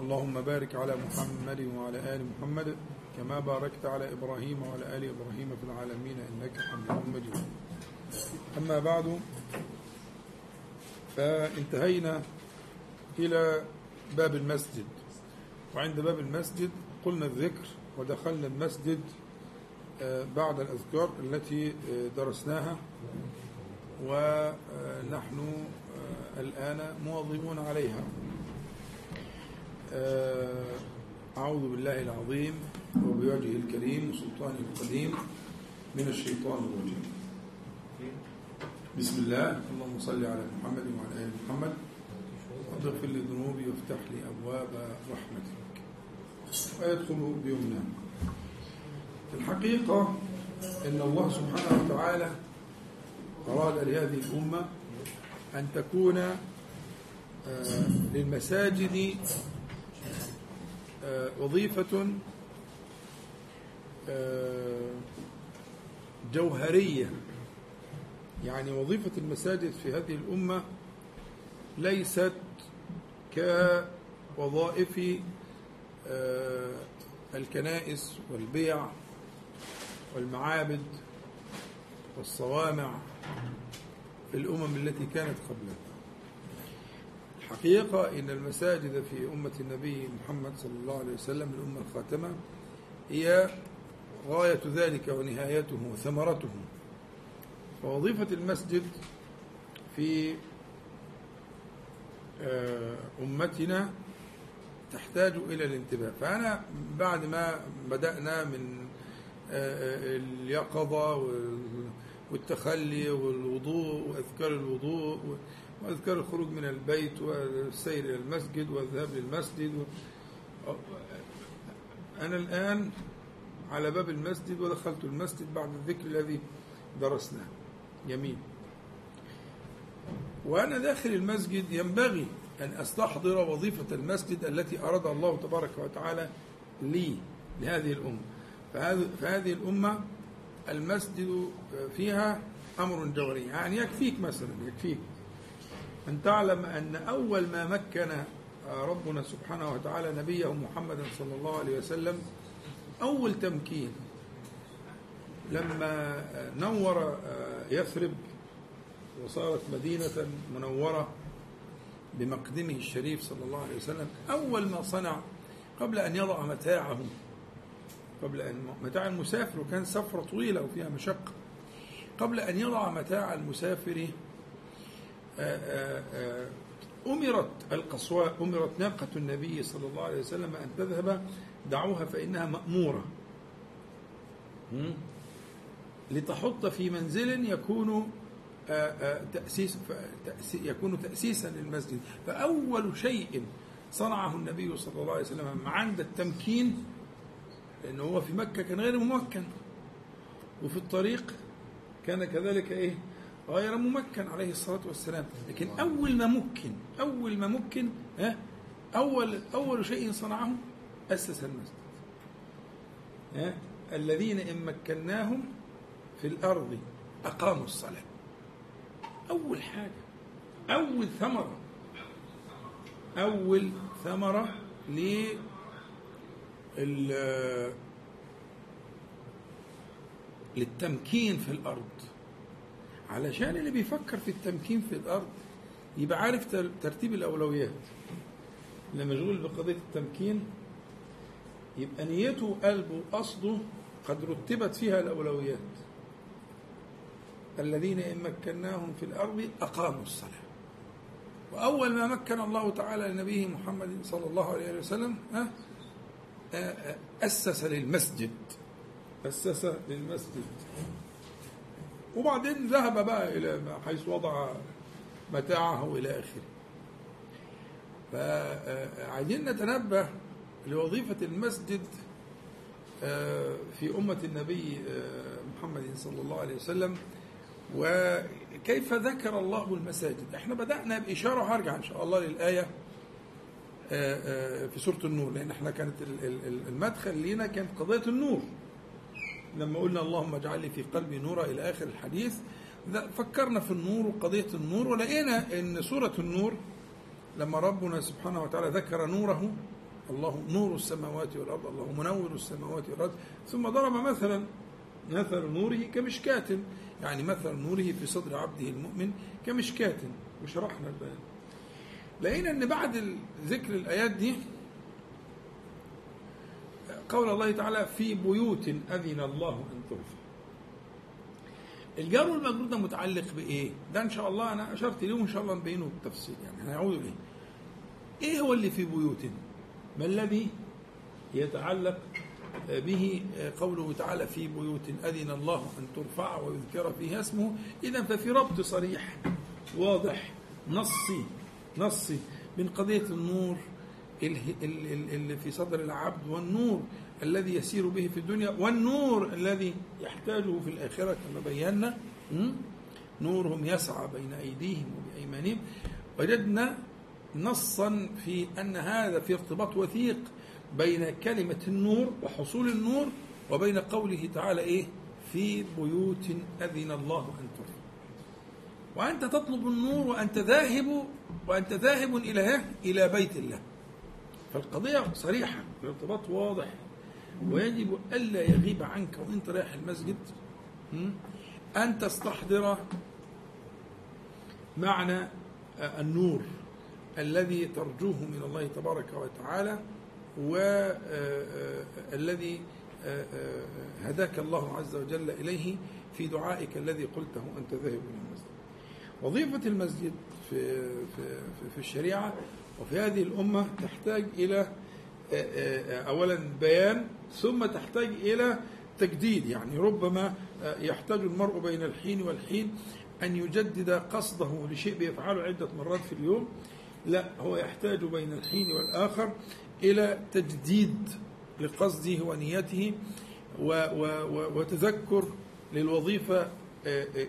اللهم بارك على محمد وعلى آل محمد كما باركت على إبراهيم وعلى آل إبراهيم في العالمين إنك حميد مجيد. أما بعد فانتهينا إلى باب المسجد. وعند باب المسجد قلنا الذكر ودخلنا المسجد بعد الأذكار التي درسناها. ونحن الآن مواظبون عليها. أعوذ بالله العظيم وبوجهه الكريم وسلطانه القديم من الشيطان الرجيم. بسم الله. اللهم صل على محمد وعلى آل محمد. واغفر لي ذنوبي وافتح لي أبواب رحمتك. ويدخل بيمناه الحقيقة أن الله سبحانه وتعالى أراد لهذه الأمة أن تكون للمساجد وظيفة جوهرية. يعني وظيفة المساجد في هذه الأمة ليست كوظائف الكنائس والبيع والمعابد والصوامع في الأمم التي كانت قبلها. الحقيقة إن المساجد في أمة النبي محمد صلى الله عليه وسلم الأمة الخاتمة هي غاية ذلك ونهايته وثمرته. فوظيفة المسجد في أمتنا تحتاج إلى الانتباه. فأنا بعد ما بدأنا من اليقظة والتخلي والوضوء وأذكار الوضوء وأذكار الخروج من البيت والسير إلى المسجد والذهاب للمسجد. أنا الآن على باب المسجد ودخلت المسجد بعد الذكر الذي درسناه. يمين وأنا داخل المسجد ينبغي أن أستحضر وظيفة المسجد التي أرادها الله تبارك وتعالى لي لهذه الأمة. فهذه الأمة المسجد فيها أمر جوهري. يعني يكفيك مثلا يكفيك. أن تعلم أن أول ما مكن ربنا سبحانه وتعالى نبيه محمدا صلى الله عليه وسلم أول تمكين لما نور يثرب وصارت مدينة منورة بمقدمه الشريف صلى الله عليه وسلم. أول ما صنع قبل أن يضع متاعه قبل أن متاع المسافر وكان سفرة طويلة وفيها مشقة قبل أن يضع متاع المسافر أمرت القصواء أمرت ناقة النبي صلى الله عليه وسلم أن تذهب دعوها فإنها مأمورة. لتحط في منزل يكون تأسيس يكون تأسيسا للمسجد. فأول شيء صنعه النبي صلى الله عليه وسلم عند التمكين لأنه هو في مكة كان غير ممكن. وفي الطريق كان كذلك إيه؟ غير ممكن عليه الصلاة والسلام. لكن أول ما ممكن أول ما ممكن ها أول أول شيء صنعه أسس المسجد. ها الذين إن مكناهم في الأرض أقاموا الصلاة. أول حاجة أول ثمرة أول ثمرة ل للتمكين في الأرض. علشان اللي بيفكر في التمكين في الأرض يبقى عارف ترتيب الأولويات. اللي مشغول بقضية التمكين يبقى نيته وقلبه وقصده قد رتبت فيها الأولويات. الذين إن مكناهم في الأرض أقاموا الصلاة. وأول ما مكن الله تعالى لنبيه محمد صلى الله عليه وسلم أسس للمسجد. أسس للمسجد. وبعدين ذهب بقى إلى حيث وضع متاعه إلى آخره. فعايزين نتنبه لوظيفة المسجد آه، في أمة النبي آه، محمد صلى الله عليه وسلم وكيف ذكر الله المساجد. إحنا بدأنا بإشارة وهرجع إن شاء الله للآية في سورة النور لأن إحنا كانت المدخل لينا كانت قضية النور. لما قلنا اللهم اجعل لي في قلبي نورا إلى آخر الحديث فكرنا في النور وقضية النور ولقينا أن سورة النور لما ربنا سبحانه وتعالى ذكر نوره الله نور السماوات والأرض الله منور السماوات والأرض ثم ضرب مثلا مثل نوره كمشكاة يعني مثل نوره في صدر عبده المؤمن كمشكاة وشرحنا البيان. لقينا إن بعد ذكر الآيات دي قول الله تعالى في بيوت أذن الله أن ترفع الجار والمجرور ده متعلق بإيه؟ ده إن شاء الله أنا أشرت إليه وإن شاء الله نبينه بالتفصيل يعني هنعود اليه. إيه هو اللي في بيوت؟ ما الذي يتعلق به قوله تعالى في بيوت أذن الله أن ترفع ويذكر فيها اسمه إذا ففي ربط صريح واضح نصي نصي من قضية النور اللي في صدر العبد والنور الذي يسير به في الدنيا والنور الذي يحتاجه في الآخرة كما بينا نورهم يسعى بين أيديهم وبأيمانهم. وجدنا نصا في أن هذا في ارتباط وثيق بين كلمة النور وحصول النور وبين قوله تعالى إيه؟ في بيوت أذن الله أن ترفع. وأنت تطلب النور وأنت ذاهب وأنت ذاهب إلى إلى بيت الله. فالقضية صريحة الارتباط واضح. ويجب ألا يغيب عنك وأنت رايح المسجد أن تستحضر معنى النور الذي ترجوه من الله تبارك وتعالى والذي هداك الله عز وجل إليه في دعائك الذي قلته أنت ذاهب إلى المسجد. وظيفة المسجد في, في, في الشريعة وفي هذه الأمة تحتاج إلى أولا بيان ثم تحتاج إلى تجديد. يعني ربما يحتاج المرء بين الحين والحين أن يجدد قصده لشيء بيفعله عدة مرات في اليوم. لا هو يحتاج بين الحين والآخر إلى تجديد لقصده ونيته وتذكر للوظيفة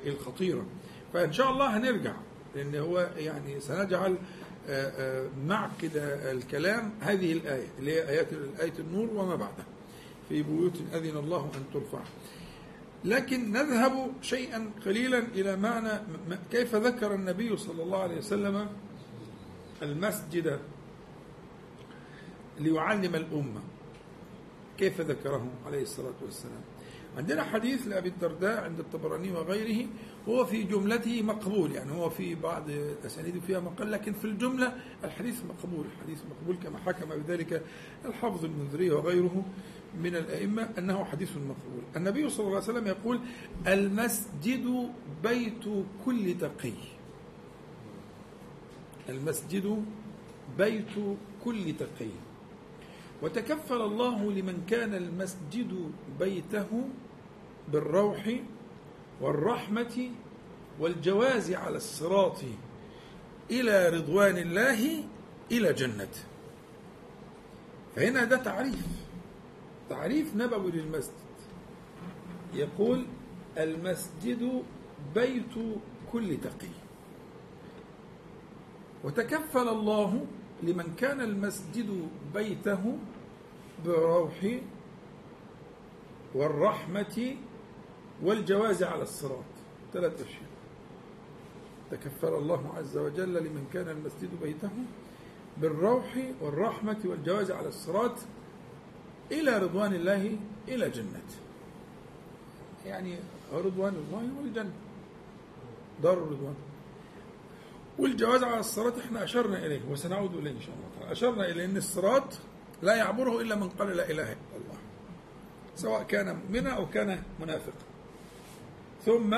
الخطيرة. فإن شاء الله هنرجع لأن هو يعني سنجعل معقد الكلام هذه الآية اللي هي آيات آية النور وما بعدها في بيوت أذن الله أن ترفع. لكن نذهب شيئا قليلا إلى معنى كيف ذكر النبي صلى الله عليه وسلم المسجد ليعلم الأمة؟ كيف ذكره عليه الصلاة والسلام؟ عندنا حديث لأبي الدرداء عند الطبراني وغيره هو في جملته مقبول يعني هو في بعض أسانيده فيها مقال لكن في الجملة الحديث مقبول الحديث مقبول كما حكم بذلك الحافظ المنذري وغيره من الأئمة أنه حديث مقبول. النبي صلى الله عليه وسلم يقول المسجد بيت كل تقي. المسجد بيت كل تقي. وتكفل الله لمن كان المسجد بيته بالروح والرحمة والجواز على الصراط إلى رضوان الله إلى جنته فهنا ده تعريف تعريف نبوي للمسجد. يقول المسجد بيت كل تقي. وتكفل الله لمن كان المسجد بيته بالروح والرحمة والجواز على الصراط. ثلاث أشياء. تكفل الله عز وجل لمن كان المسجد بيته بالروح والرحمة والجواز على الصراط إلى رضوان الله إلى جنته. يعني رضوان الله والجنة. دار الرضوان. والجواز على الصراط إحنا أشرنا إليه وسنعود إليه إن شاء الله تعالى. أشرنا إليه أن الصراط لا يعبره إلا من قال لا إله إلا الله. سواء كان مؤمنا أو كان منافقا. ثم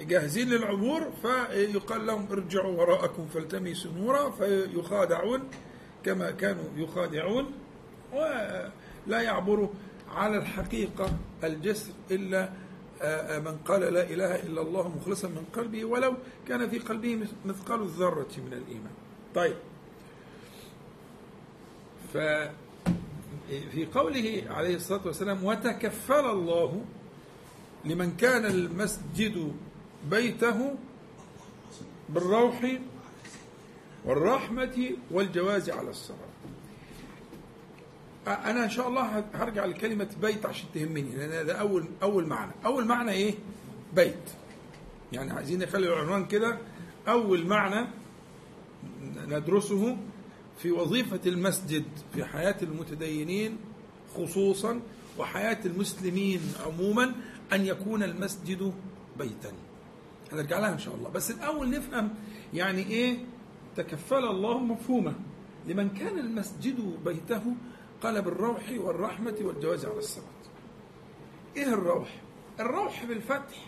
جاهزين للعبور فيقال لهم ارجعوا وراءكم فالتمسوا نورا فيخادعون كما كانوا يخادعون ولا يعبر على الحقيقة الجسر إلا من قال لا إله إلا الله مخلصا من قلبه ولو كان في قلبه مثقال الذرة من الإيمان. طيب. في قوله عليه الصلاة والسلام وتكفل الله لمن كان المسجد بيته بالروح والرحمة والجواز على الصلاة. أنا إن شاء الله هرجع لكلمة بيت عشان تهمني لأن ده أول أول معنى. أول معنى إيه؟ بيت. يعني عايزين نخلي العنوان كده. أول معنى ندرسه في وظيفة المسجد في حياة المتدينين خصوصا وحياة المسلمين عموما أن يكون المسجد بيتا. هنرجع لها إن شاء الله. بس الأول نفهم يعني إيه؟ تكفل الله مفهومة. لمن كان المسجد بيته قال بالروح والرحمة والجواز على الصلاة. إيه الروح؟ الروح بالفتح.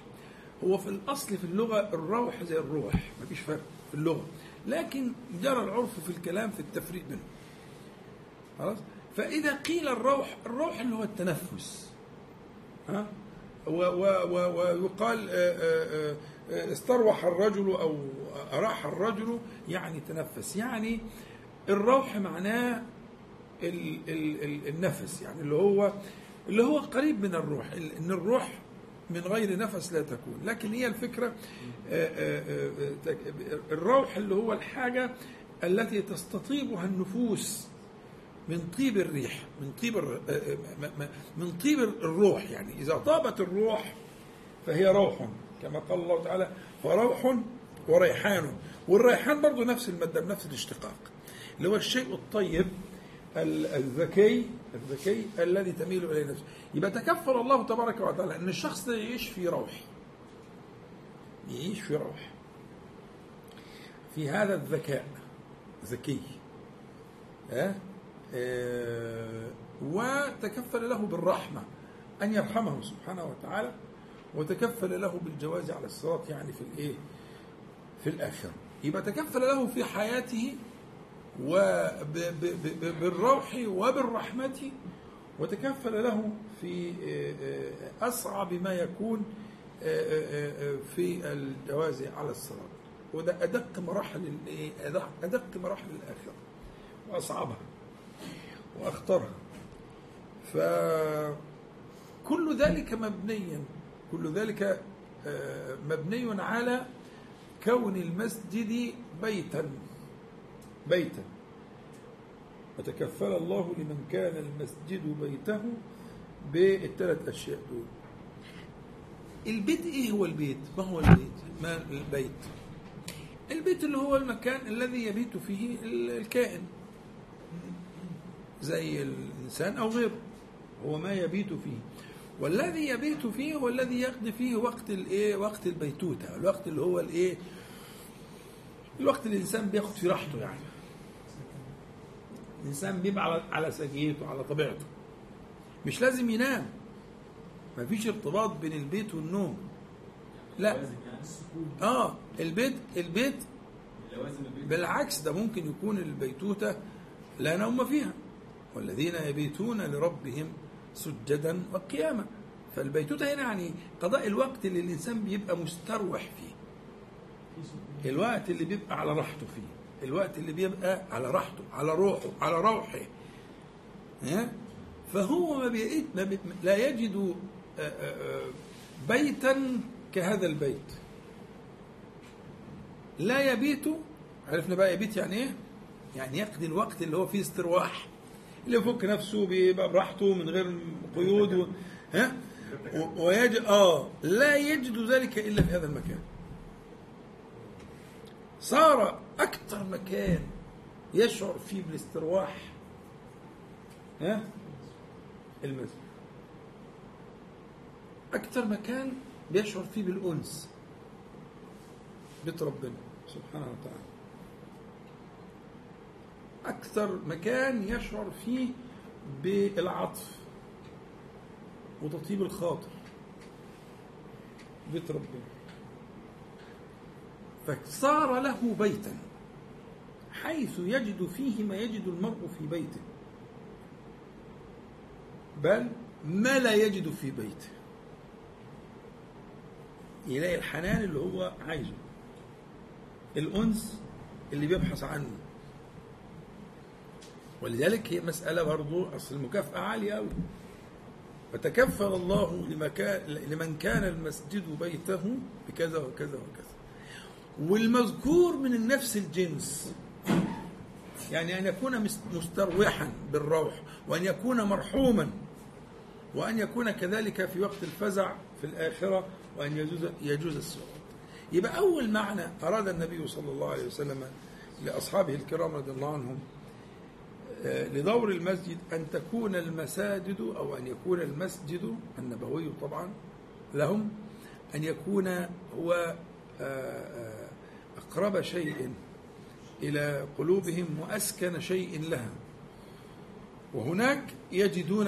هو في الأصل في اللغة الروح زي الروح. مفيش فرق في اللغة. لكن جرى العرف في الكلام في التفريق بينهم خلاص؟ فإذا قيل الروح الروح اللي هو التنفس. ها؟ ويقال استروح الرجل أو أراح الرجل يعني تنفس. يعني الروح معناه ال ال النفس يعني اللي هو اللي هو قريب من الروح إن الروح من غير نفس لا تكون. لكن هي الفكرة الروح اللي هو الحاجة التي تستطيبها النفوس من طيب الريح من طيب من طيب الروح يعني. إذا طابت الروح فهي روح كما قال الله تعالى فروح وريحان. والريحان برضه نفس المادة بنفس الاشتقاق. اللي هو الشيء الطيب الذكي الذكي الذي تميل إليه نفسه. يبقى تكفل الله تبارك وتعالى إن الشخص ده يعيش في روح. يعيش في روح. في هذا الذكاء ذكي. ها؟ أه؟ وتكفل له بالرحمة أن يرحمه سبحانه وتعالى وتكفل له بالجواز على الصراط يعني في الإيه؟ في الآخرة. يبقى تكفل له في حياته وبالروح وبالرحمة وتكفل له في أصعب ما يكون في الجواز على الصراط. وده أدق مراحل أدق مراحل الآخرة وأصعبها. وأخطرها. فكل ذلك مبنيا كل ذلك مبني على كون المسجد بيتا. بيتا. وتكفل الله لمن كان المسجد بيته بالثلاث أشياء دول. البيت إيه هو البيت. ما هو البيت؟ ما البيت؟ البيت اللي هو المكان الذي يبيت فيه الكائن. زي الإنسان أو غيره هو ما يبيت فيه. والذي يبيت فيه هو الذي يقضي فيه وقت الايه وقت البيتوتة الوقت اللي هو الايه الوقت اللي الإنسان بياخد فيه راحته يعني. الإنسان بيبقى على على سجيته على طبيعته. مش لازم ينام. ما فيش ارتباط بين البيت والنوم. لا. آه البيت البيت. بالعكس ده ممكن يكون البيتوتة لا نوم فيها. والذين يبيتون لربهم سجدا وقياما. فالبيتوته هنا يعني قضاء الوقت اللي الإنسان بيبقى مستروح فيه. الوقت اللي بيبقى على راحته فيه. الوقت اللي بيبقى على راحته على روحه على روحه. ها؟ فهو ما, بيئت ما بي لا يجد بيتا كهذا البيت. لا يبيت عرفنا بقى يبيت يعني إيه؟ يعني يقضي الوقت اللي هو فيه استرواح. اللي يفك نفسه بيبقى براحته من غير قيود و... ها؟ ويجد آه لا يجد ذلك إلا في هذا المكان. صار أكثر مكان يشعر فيه بالاسترواح ها؟ المسجد أكثر مكان بيشعر فيه بالأنس بيت ربنا سبحانه وتعالى. أكثر مكان يشعر فيه بالعطف وتطيب الخاطر. بيت ربنا. فصار له بيتا حيث يجد فيه ما يجد المرء في بيته. بل ما لا يجد في بيته. يلاقي الحنان اللي هو عايزه. الأنس اللي بيبحث عنه. ولذلك هي مسألة برضو أصل المكافأة عالية أوي. فتكفل الله لمن كان المسجد بيته بكذا وكذا وكذا. والمذكور من نفس الجنس يعني أن يكون مستروحا بالروح وأن يكون مرحوما وأن يكون كذلك في وقت الفزع في الآخرة وأن يجوز, يجوز السؤال يبقى أول معنى أراد النبي صلى الله عليه وسلم لأصحابه الكرام رضي الله عنهم لدور المسجد أن تكون المساجد أو أن يكون المسجد النبوي طبعا لهم أن يكون هو آه، آه، أقرب شيء إلى قلوبهم وأسكن شيء لها. وهناك يجدون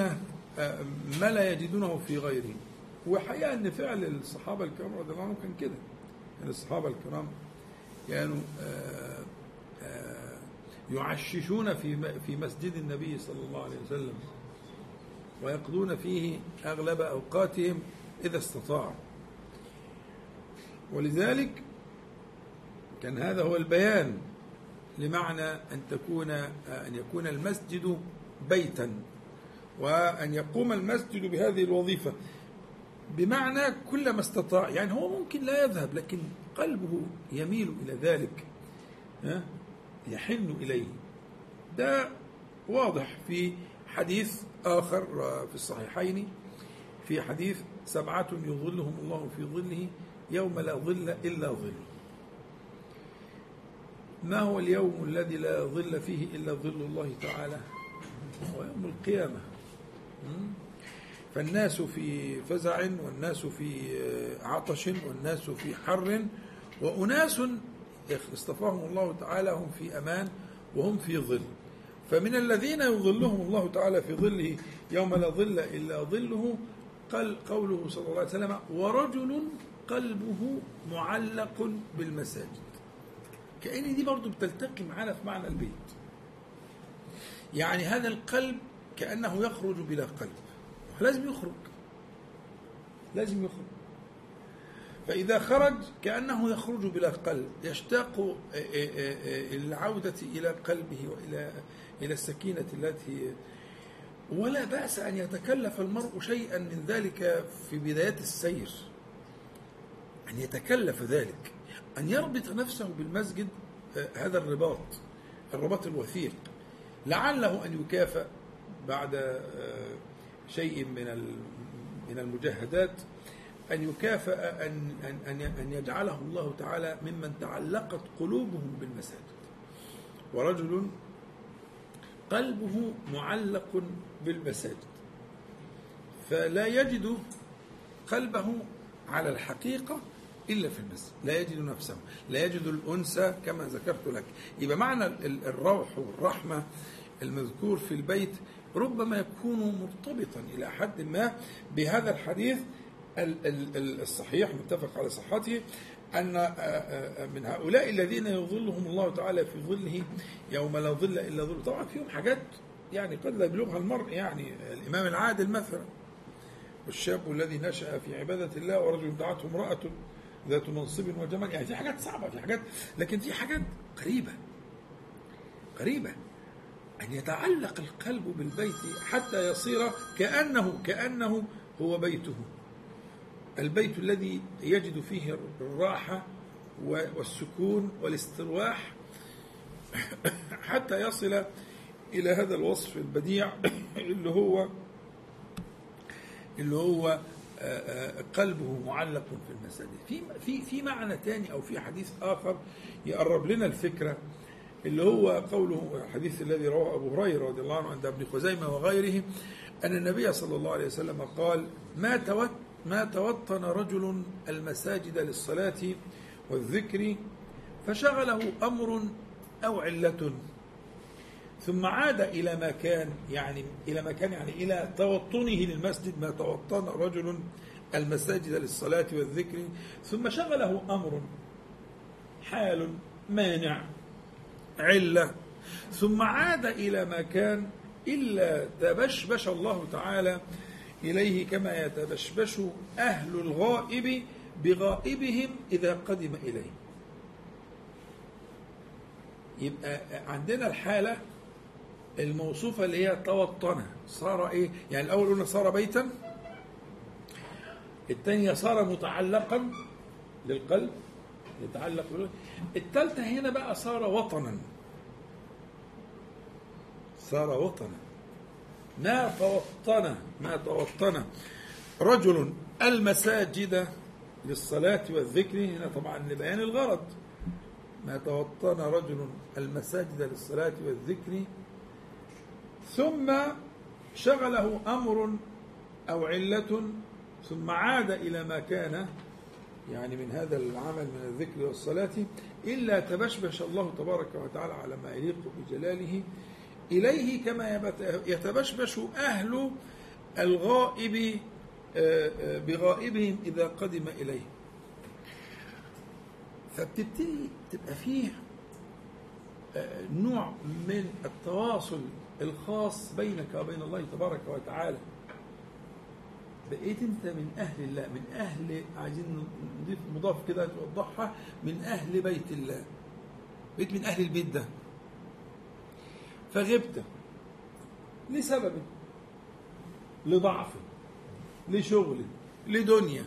ما لا يجدونه في غيرهم وحقيقة أن فعل الصحابة الكرام رضي الله عنهم كان كده. يعني الصحابة الكرام كانوا يعششون في في مسجد النبي صلى الله عليه وسلم ويقضون فيه أغلب أوقاتهم إذا استطاعوا. ولذلك كان هذا هو البيان لمعنى أن تكون أن يكون المسجد بيتا وأن يقوم المسجد بهذه الوظيفة. بمعنى كلما استطاع يعني هو ممكن لا يذهب لكن قلبه يميل إلى ذلك. يحن إليه. ده واضح في حديث آخر في الصحيحين في حديث سبعة يظلهم الله في ظله يوم لا ظل إلا ظله ما هو اليوم الذي لا ظل فيه إلا ظل الله تعالى؟ هو يوم القيامة. فالناس في فزع والناس في عطش والناس في حر وأناس اصطفاهم الله تعالى هم في أمان وهم في ظل. فمن الذين يظلهم الله تعالى في ظله يوم لا ظل إلا ظله قال قوله صلى الله عليه وسلم ورجل قلبه معلق بالمساجد. كأن دي برضو بتلتقي معانا في معنى البيت. يعني هذا القلب كأنه يخرج بلا قلب. لازم يخرج. لازم يخرج. فإذا خرج كأنه يخرج بلا قلب يشتاق العودة إلى قلبه وإلى إلى السكينة التي ولا بأس أن يتكلف المرء شيئا من ذلك في بداية السير. أن يتكلف ذلك أن يربط نفسه بالمسجد هذا الرباط الرباط الوثيق. لعله أن يكافئ بعد شيء من من المجاهدات. أن يكافئ أن أن أن يجعله الله تعالى ممن تعلقت قلوبهم بالمساجد. ورجل قلبه معلق بالمساجد. فلا يجد قلبه على الحقيقة إلا في المسجد. لا يجد نفسه. لا يجد الأنثى كما ذكرت لك. يبقى معنى الروح والرحمة المذكور في البيت ربما يكون مرتبطا إلى حد ما بهذا الحديث الصحيح متفق على صحته أن من هؤلاء الذين يظلهم الله تعالى في ظله يوم لا ظل إلا ظل طبعا فيهم حاجات يعني قد لا يبلغها المرء يعني الإمام العادل مثلا والشاب الذي نشأ في عبادة الله ورجل دعته امرأة ذات منصب وجمال. يعني في حاجات صعبة في حاجات لكن في حاجات قريبة قريبة أن يتعلق القلب بالبيت حتى يصير كأنه كأنه هو بيته. البيت الذي يجد فيه الراحة والسكون والاسترواح حتى يصل إلى هذا الوصف البديع اللي هو اللي هو قلبه معلق في المساجد. في في في معنى ثاني أو في حديث آخر يقرب لنا الفكرة اللي هو قوله الحديث الذي رواه أبو هريرة رضي الله عنه عند ابن خزيمة وغيره أن النبي صلى الله عليه وسلم قال ما توت ما توطن رجل المساجد للصلاة والذكر فشغله أمر أو علة. ثم عاد إلى ما كان يعني إلى ما كان يعني إلى توطنه للمسجد ما توطن رجل المساجد للصلاة والذكر. ثم شغله أمر حال مانع علة. ثم عاد إلى ما كان إلا تبشبش الله تعالى إليه كما يتبشبش أهل الغائب بغائبهم إذا قدم إليه. يبقى عندنا الحالة الموصوفة اللي هي توطنة. صار إيه؟ يعني الأول قلنا صار بيتا. الثانية صار متعلقا للقلب يتعلق الثالثة هنا بقى صار وطنا. صار وطنا. ما توطن ما توطن. رجل المساجد للصلاة والذكر هنا طبعا لبيان الغرض. ما توطن رجل المساجد للصلاة والذكر ثم شغله أمر أو علة ثم عاد إلى ما كان يعني من هذا العمل من الذكر والصلاة إلا تبشبش الله تبارك وتعالى على ما يليق بجلاله. إليه كما يتبشبش أهل الغائب آه، آه، بغائبهم إذا قدم إليه. فبتبتدي تبقى فيه آه، نوع من التواصل الخاص بينك وبين الله تبارك وتعالى. بقيت أنت من أهل الله من أهل عايزين نضيف مضاف كده توضحها من أهل بيت الله. بقيت من أهل البيت ده. فغبت. لسبب لضعف لشغل لدنيا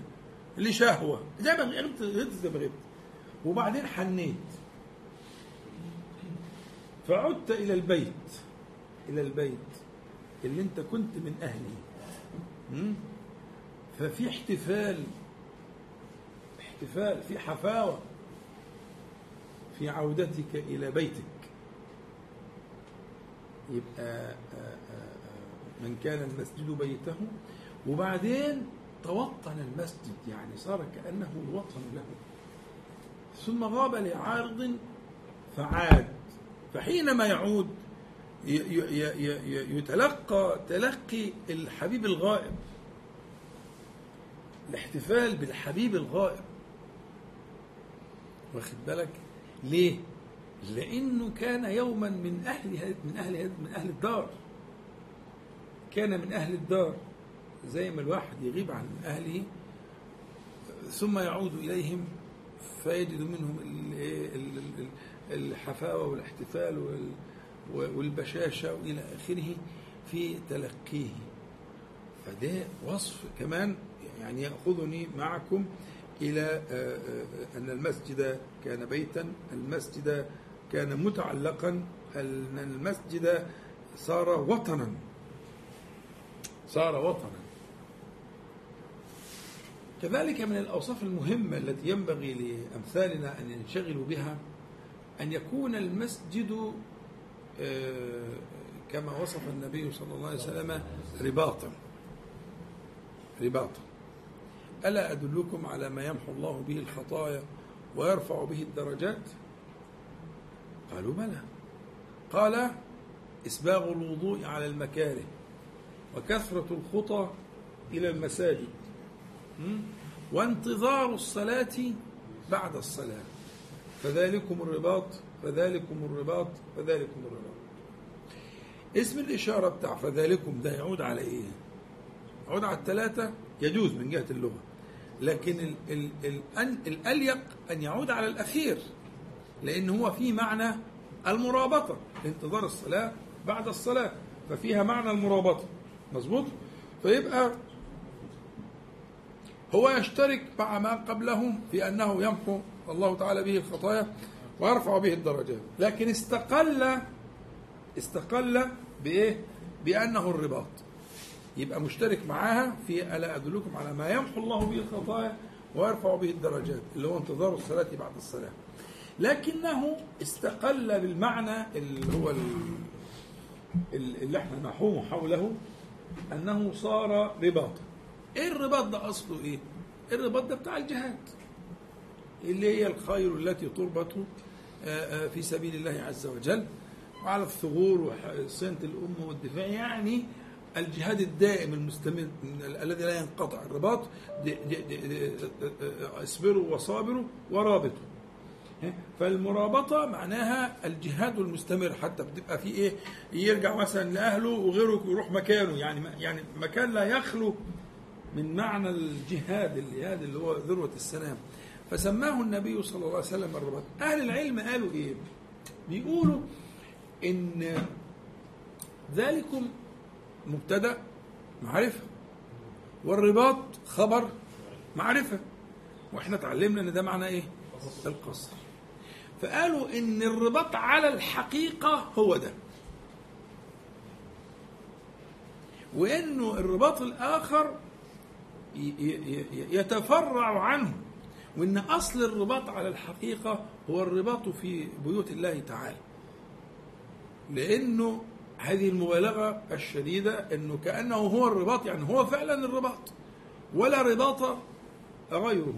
لشهوة. زي ما غبت زي ما غبت وبعدين حنيت. فعدت إلى البيت إلى البيت اللي أنت كنت من اهله ففي احتفال احتفال في حفاوة. في عودتك إلى بيتك. يبقى آه، آه، آه، من كان المسجد بيته. وبعدين توطن المسجد يعني صار كأنه الوطن له. ثم غاب لعارض فعاد. فحينما يعود يتلقى تلقي الحبيب الغائب. الاحتفال بالحبيب الغائب. واخد بالك؟ ليه؟ لأنه كان يوما من أهل من أهل من أهل الدار. كان من أهل الدار. زي ما الواحد يغيب عن أهله ثم يعود إليهم فيجد منهم الحفاوة والاحتفال والبشاشة وإلى آخره في تلقيه. فده وصف كمان يعني يأخذني معكم إلى آه، آه، أن المسجد كان بيتا المسجد كان متعلقا أن المسجد صار وطنا. صار وطنا. كذلك من الأوصاف المهمة التي ينبغي لأمثالنا أن ينشغلوا بها أن يكون المسجد آه، كما وصف النبي صلى الله عليه وسلم رباطا. رباطا. ألا أدلكم على ما يمحو الله به الخطايا ويرفع به الدرجات؟ قالوا بلى. قال إسباغ الوضوء على المكاره وكثرة الخطى إلى المساجد. وانتظار الصلاة بعد الصلاة. فذلكم الرباط فذلكم الرباط فذلكم الرباط. اسم الإشارة بتاع فذلكم ده يعود على إيه؟ يعود على الثلاثة يجوز من جهة اللغة. لكن ال ال ال الأليق أن يعود على الأخير. لأن هو في معنى المرابطة انتظار الصلاة بعد الصلاة ففيها معنى المرابطة. مظبوط؟ فيبقى هو يشترك مع ما قبله في أنه يمحو الله تعالى به الخطايا ويرفع به الدرجات لكن استقل استقل بإيه؟ بأنه الرباط. يبقى مشترك معاها في ألا أدلكم على ما يمحو الله به الخطايا ويرفع به الدرجات اللي هو انتظار الصلاة بعد الصلاة. لكنه استقل بالمعنى اللي هو اللي إحنا نحوم حوله انه صار رباطا إيه الرباط ده اصله إيه الرباط ده بتاع الجهاد اللي هي الخير التي تربط آه، آه، في سبيل الله عز وجل وعلى الثغور وصيانة الأمة والدفاع يعني الجهاد الدائم المستمر الذي لا ينقطع الرباط آه، اصبروا وصابروا ورابطوا فالمرابطة معناها الجهاد المستمر حتى بتبقى في إيه؟ يرجع مثلا لأهله وغيره يروح مكانه. يعني يعني مكان لا يخلو من معنى الجهاد الجهاد اللي هو ذروة السلام. فسماه النبي صلى الله عليه وسلم الرباط أهل العلم قالوا إيه؟ بيقولوا إن ذلكم مبتدأ معرفة. والرباط خبر معرفة. وإحنا اتعلمنا إن ده معنى إيه؟ القصر. فقالوا إن الرباط على الحقيقة هو ده. وإنه الرباط الآخر يتفرع عنه وإن أصل الرباط على الحقيقة هو الرباط في بيوت الله تعالى. لأنه هذه المبالغة الشديدة إنه كأنه هو الرباط يعني هو فعلا الرباط ولا رباط غيره.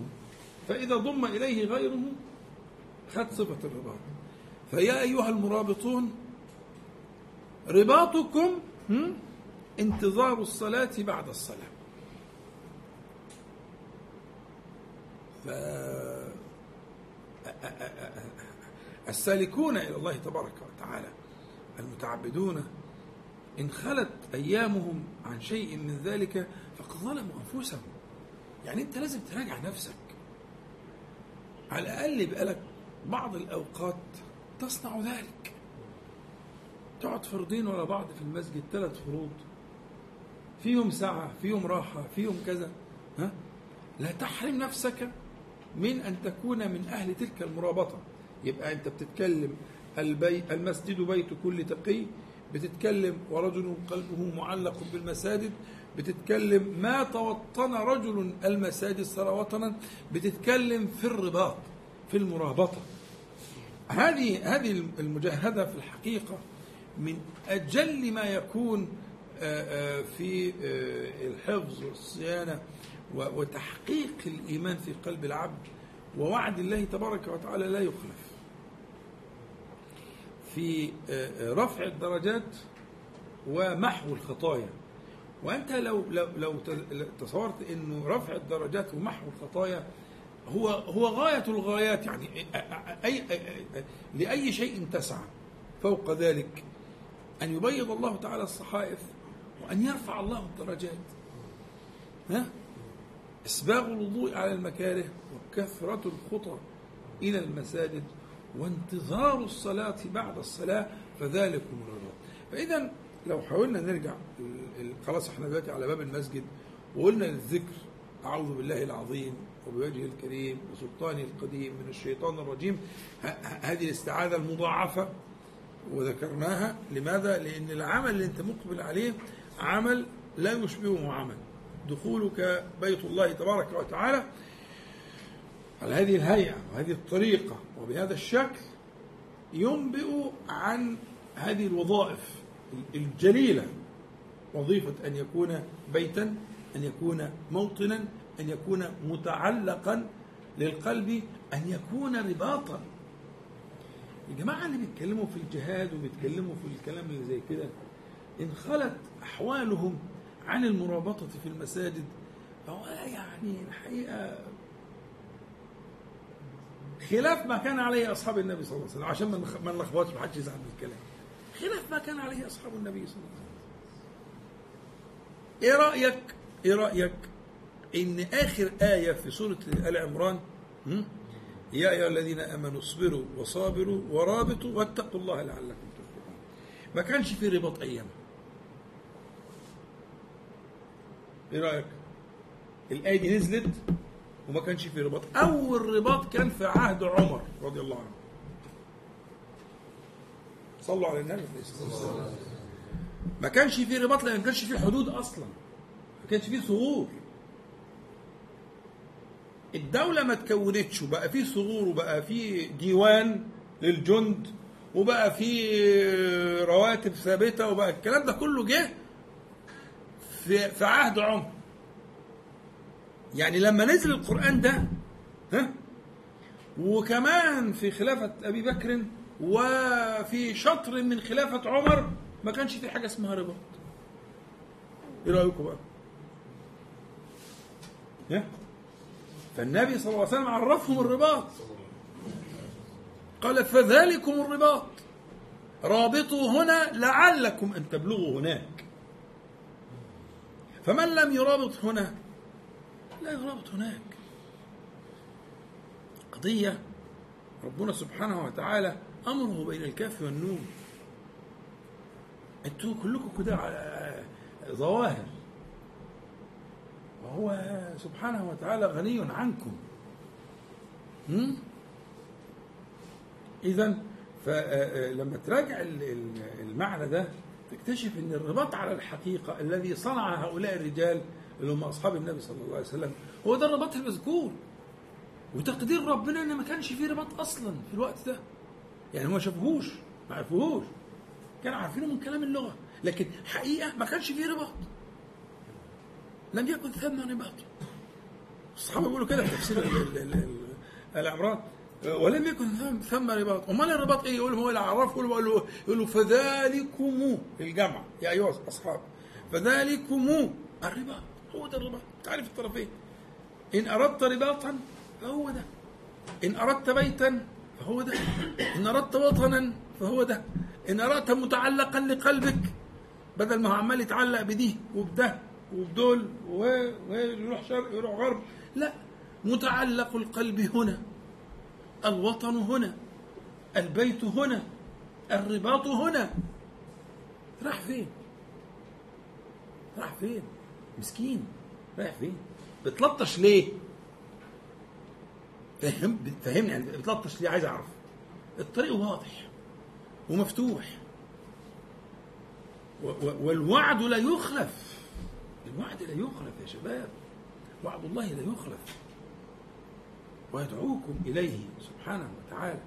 فإذا ضم إليه غيره خد صفة الرباط. فيا أيها المرابطون رباطكم انتظار الصلاة بعد الصلاة. السالكون إلى الله تبارك وتعالى المتعبدون إن خلت أيامهم عن شيء من ذلك فقد ظلموا أنفسهم. يعني أنت لازم تراجع نفسك. على الأقل يبقى لك بعض الأوقات تصنع ذلك. تقعد فردين ورا بعض في المسجد ثلاث فروض. فيهم ساعة فيهم راحة فيهم كذا ها؟ لا تحرم نفسك من أن تكون من أهل تلك المرابطة. يبقى أنت بتتكلم البي المسجد بيت كل تقي بتتكلم ورجل قلبه معلق بالمساجد بتتكلم ما توطن رجل المساجد صار وطنا بتتكلم في الرباط. في المرابطة. هذه هذه المجاهدة في الحقيقة من أجل ما يكون في الحفظ والصيانة وتحقيق الإيمان في قلب العبد ووعد الله تبارك وتعالى لا يخلف. في رفع الدرجات ومحو الخطايا. وأنت لو لو لو تصورت إنه رفع الدرجات ومحو الخطايا هو هو غاية الغايات يعني أي لأي شيء تسعى فوق ذلك أن يبيض الله تعالى الصحائف وأن يرفع الله الدرجات. ها؟ إسباغ الوضوء على المكاره وكثرة الخطى إلى المساجد وانتظار الصلاة بعد الصلاة فذلكم الرباط فإذا لو حاولنا نرجع خلاص إحنا دلوقتي على باب المسجد وقلنا للذكر أعوذ بالله العظيم وبوجهه الكريم وسلطانه القديم من الشيطان الرجيم. هذه الاستعاذة المضاعفة وذكرناها. لماذا؟ لأن العمل اللي أنت مقبل عليه عمل لا يشبهه عمل. دخولك بيت الله تبارك وتعالى على هذه الهيئة وهذه الطريقة وبهذا الشكل ينبئ عن هذه الوظائف الجليلة. وظيفة أن يكون بيتا أن يكون موطنا أن يكون متعلقا للقلب أن يكون رباطا. الجماعة اللي بيتكلموا في الجهاد وبيتكلموا في الكلام اللي زي كده إن خلت أحوالهم عن المرابطة في المساجد. فهو يعني الحقيقة خلاف ما كان عليه أصحاب النبي صلى الله عليه وسلم. عشان ما نلخبطش محدش يزعل من الكلام. خلاف ما كان عليه أصحاب النبي صلى الله عليه وسلم. إيه رأيك؟ إيه رأيك؟ إن آخر آية في سورة آل عمران يا أيها الذين آمنوا اصبروا وصابروا ورابطوا واتقوا الله لعلكم تفلحون. ما كانش في رباط أيام. إيه رأيك؟ الآية دي نزلت وما كانش في رباط. أول رباط كان في عهد عمر رضي الله عنه. صلوا على النبي. ما كانش في رباط لأن ما كانش في حدود أصلا. ما كانش في ثغور. الدولة ما تكونتش وبقى في ثغور وبقى في ديوان للجند وبقى في رواتب ثابتة وبقى الكلام ده كله جه في في عهد عمر. يعني لما نزل القرآن ده ها؟ وكمان في خلافة أبي بكر وفي شطر من خلافة عمر ما كانش في حاجة اسمها رباط. إيه رأيكم بقى؟ ها؟ فالنبي صلى الله عليه وسلم عرفهم الرباط. قال فذلكم الرباط. رابطوا هنا لعلكم أن تبلغوا هناك. فمن لم يرابط هنا؟ لا يرابط هناك. قضية. ربنا سبحانه وتعالى أمره بين الكاف والنون. أنتوا كلكم كده ظواهر. وهو سبحانه وتعالى غني عنكم. إذا فلما تراجع المعنى ده تكتشف إن الرباط على الحقيقة الذي صنع هؤلاء الرجال اللي هم أصحاب النبي صلى الله عليه وسلم هو ده الرباط المذكور. وتقدير ربنا إن ما كانش فيه رباط أصلا في الوقت ده. يعني ما شافوهوش ما عرفوهوش. كانوا عارفينه من كلام اللغة. لكن حقيقة ما كانش فيه رباط. لم يكن ثم رباط الصحابة بيقولوا كده في تفسير العمران ولم يكن ثم رباط امال الرباط إيه؟ يقول هو الأعراف يقول له يقول له فذلكم الجمع. يا أيها الأصحاب فذلكم الرباط. هو ده الرباط. تعرف الطرفين. إن أردت رباطا فهو ده. إن أردت بيتا فهو ده. إن أردت وطنا فهو ده. إن أردت متعلقا لقلبك بدل ما هو عمال يتعلق بدي وبده. وبدول ويروح شرق ويروح غرب. لا متعلق القلب هنا الوطن هنا البيت هنا الرباط هنا. راح فين؟ راح فين؟ مسكين رايح فين؟ بتلطش ليه؟ فهم فهمني يعني بتلطش ليه؟ عايز أعرف. الطريق واضح ومفتوح. والوعد لا يخلف. الوعد لا يخلف يا شباب. وعد الله لا يخلف. ويدعوكم إليه سبحانه وتعالى.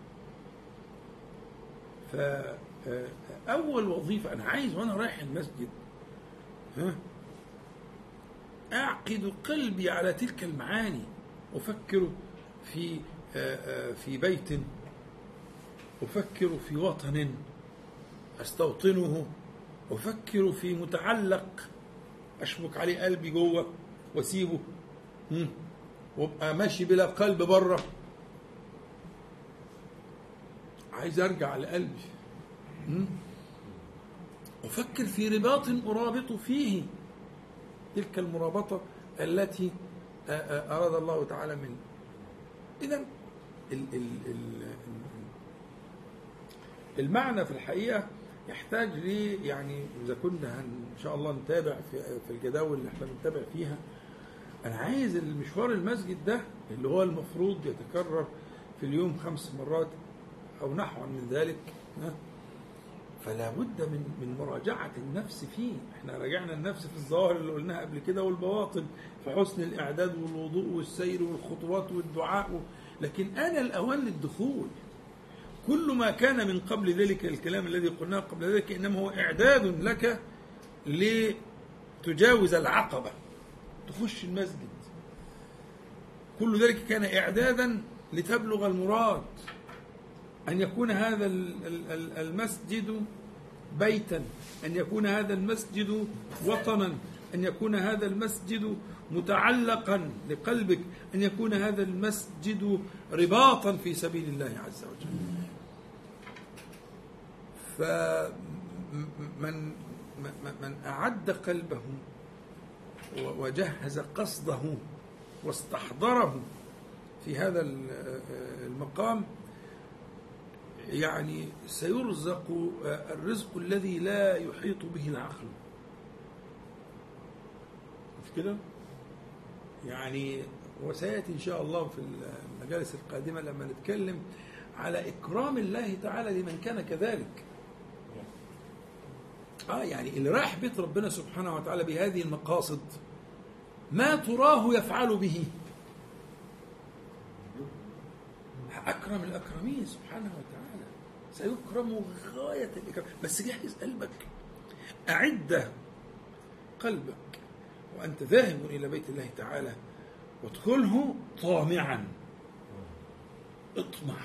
فأول وظيفة أنا عايز وأنا رايح المسجد ها أعقد قلبي على تلك المعاني. أفكر في في بيت. أفكر في وطن أستوطنه. أفكر في متعلق أشبك عليه قلبي جوه وأسيبه. وأبقى ماشي بلا قلب بره. عايز أرجع لقلبي. أفكر في رباط أرابط فيه. تلك المرابطة التي أراد الله تعالى منه اذا المعنى في الحقيقة يحتاج لي يعني إذا كنا إن شاء الله نتابع في الجداول اللي إحنا بنتابع فيها. أنا عايز المشوار المسجد ده اللي هو المفروض يتكرر في اليوم خمس مرات أو نحو من ذلك فلا بد من من مراجعة النفس فيه. إحنا راجعنا النفس في الظواهر اللي قلناها قبل كده والبواطن في حسن الإعداد والوضوء والسير والخطوات والدعاء. لكن أنا الاوان للدخول. كل ما كان من قبل ذلك الكلام الذي قلناه قبل ذلك إنما هو إعداد لك لتجاوز العقبة تخش المسجد. كل ذلك كان إعدادا لتبلغ المراد أن يكون هذا المسجد بيتا أن يكون هذا المسجد وطنا أن يكون هذا المسجد متعلقا لقلبك أن يكون هذا المسجد رباطا في سبيل الله عز وجل. فمن من أعد قلبه وجهز قصده واستحضره في هذا المقام يعني سيرزق الرزق الذي لا يحيط به العقل. مش كده؟ يعني وسياتي إن شاء الله في المجالس القادمة لما نتكلم على إكرام الله تعالى لمن كان كذلك. آه يعني اللي رايح بيت ربنا سبحانه وتعالى بهذه المقاصد ما تراه يفعل به. أكرم الأكرمين سبحانه وتعالى. سيكرم غاية الإكرام. بس جهز قلبك. أعد قلبك. وأنت ذاهب إلى بيت الله تعالى. وادخله طامعا. اطمع.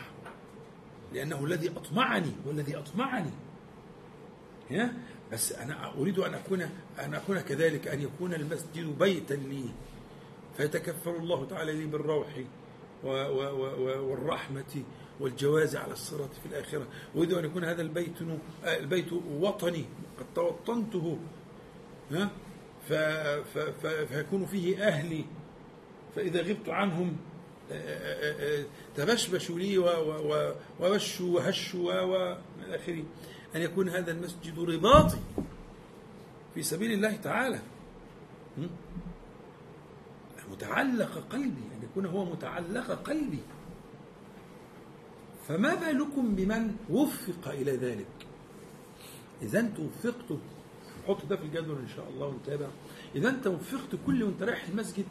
لأنه الذي أطمعني والذي أطمعني. بس أنا أريد أن أكون أن أكون كذلك أن يكون المسجد بيتا لي. فيتكفل الله تعالى لي بالروح والرحمة والجواز على الصراط في الآخرة. أريد أن يكون هذا البيت البيت وطني. قد توطنته. ها؟ فيكون فيه أهلي. فإذا غبت عنهم تبشبشوا لي وبشوا وهشوا وإلى آخره. أن يكون هذا المسجد رباطي في سبيل الله تعالى? متعلق قلبي أن يكون هو متعلق قلبي. فما بالكم بمن وفق إلى ذلك؟ إذا أنت وفقت حط ده في الجدول إن شاء الله ونتابع. إذا أنت وفقت كل وأنت رايح المسجد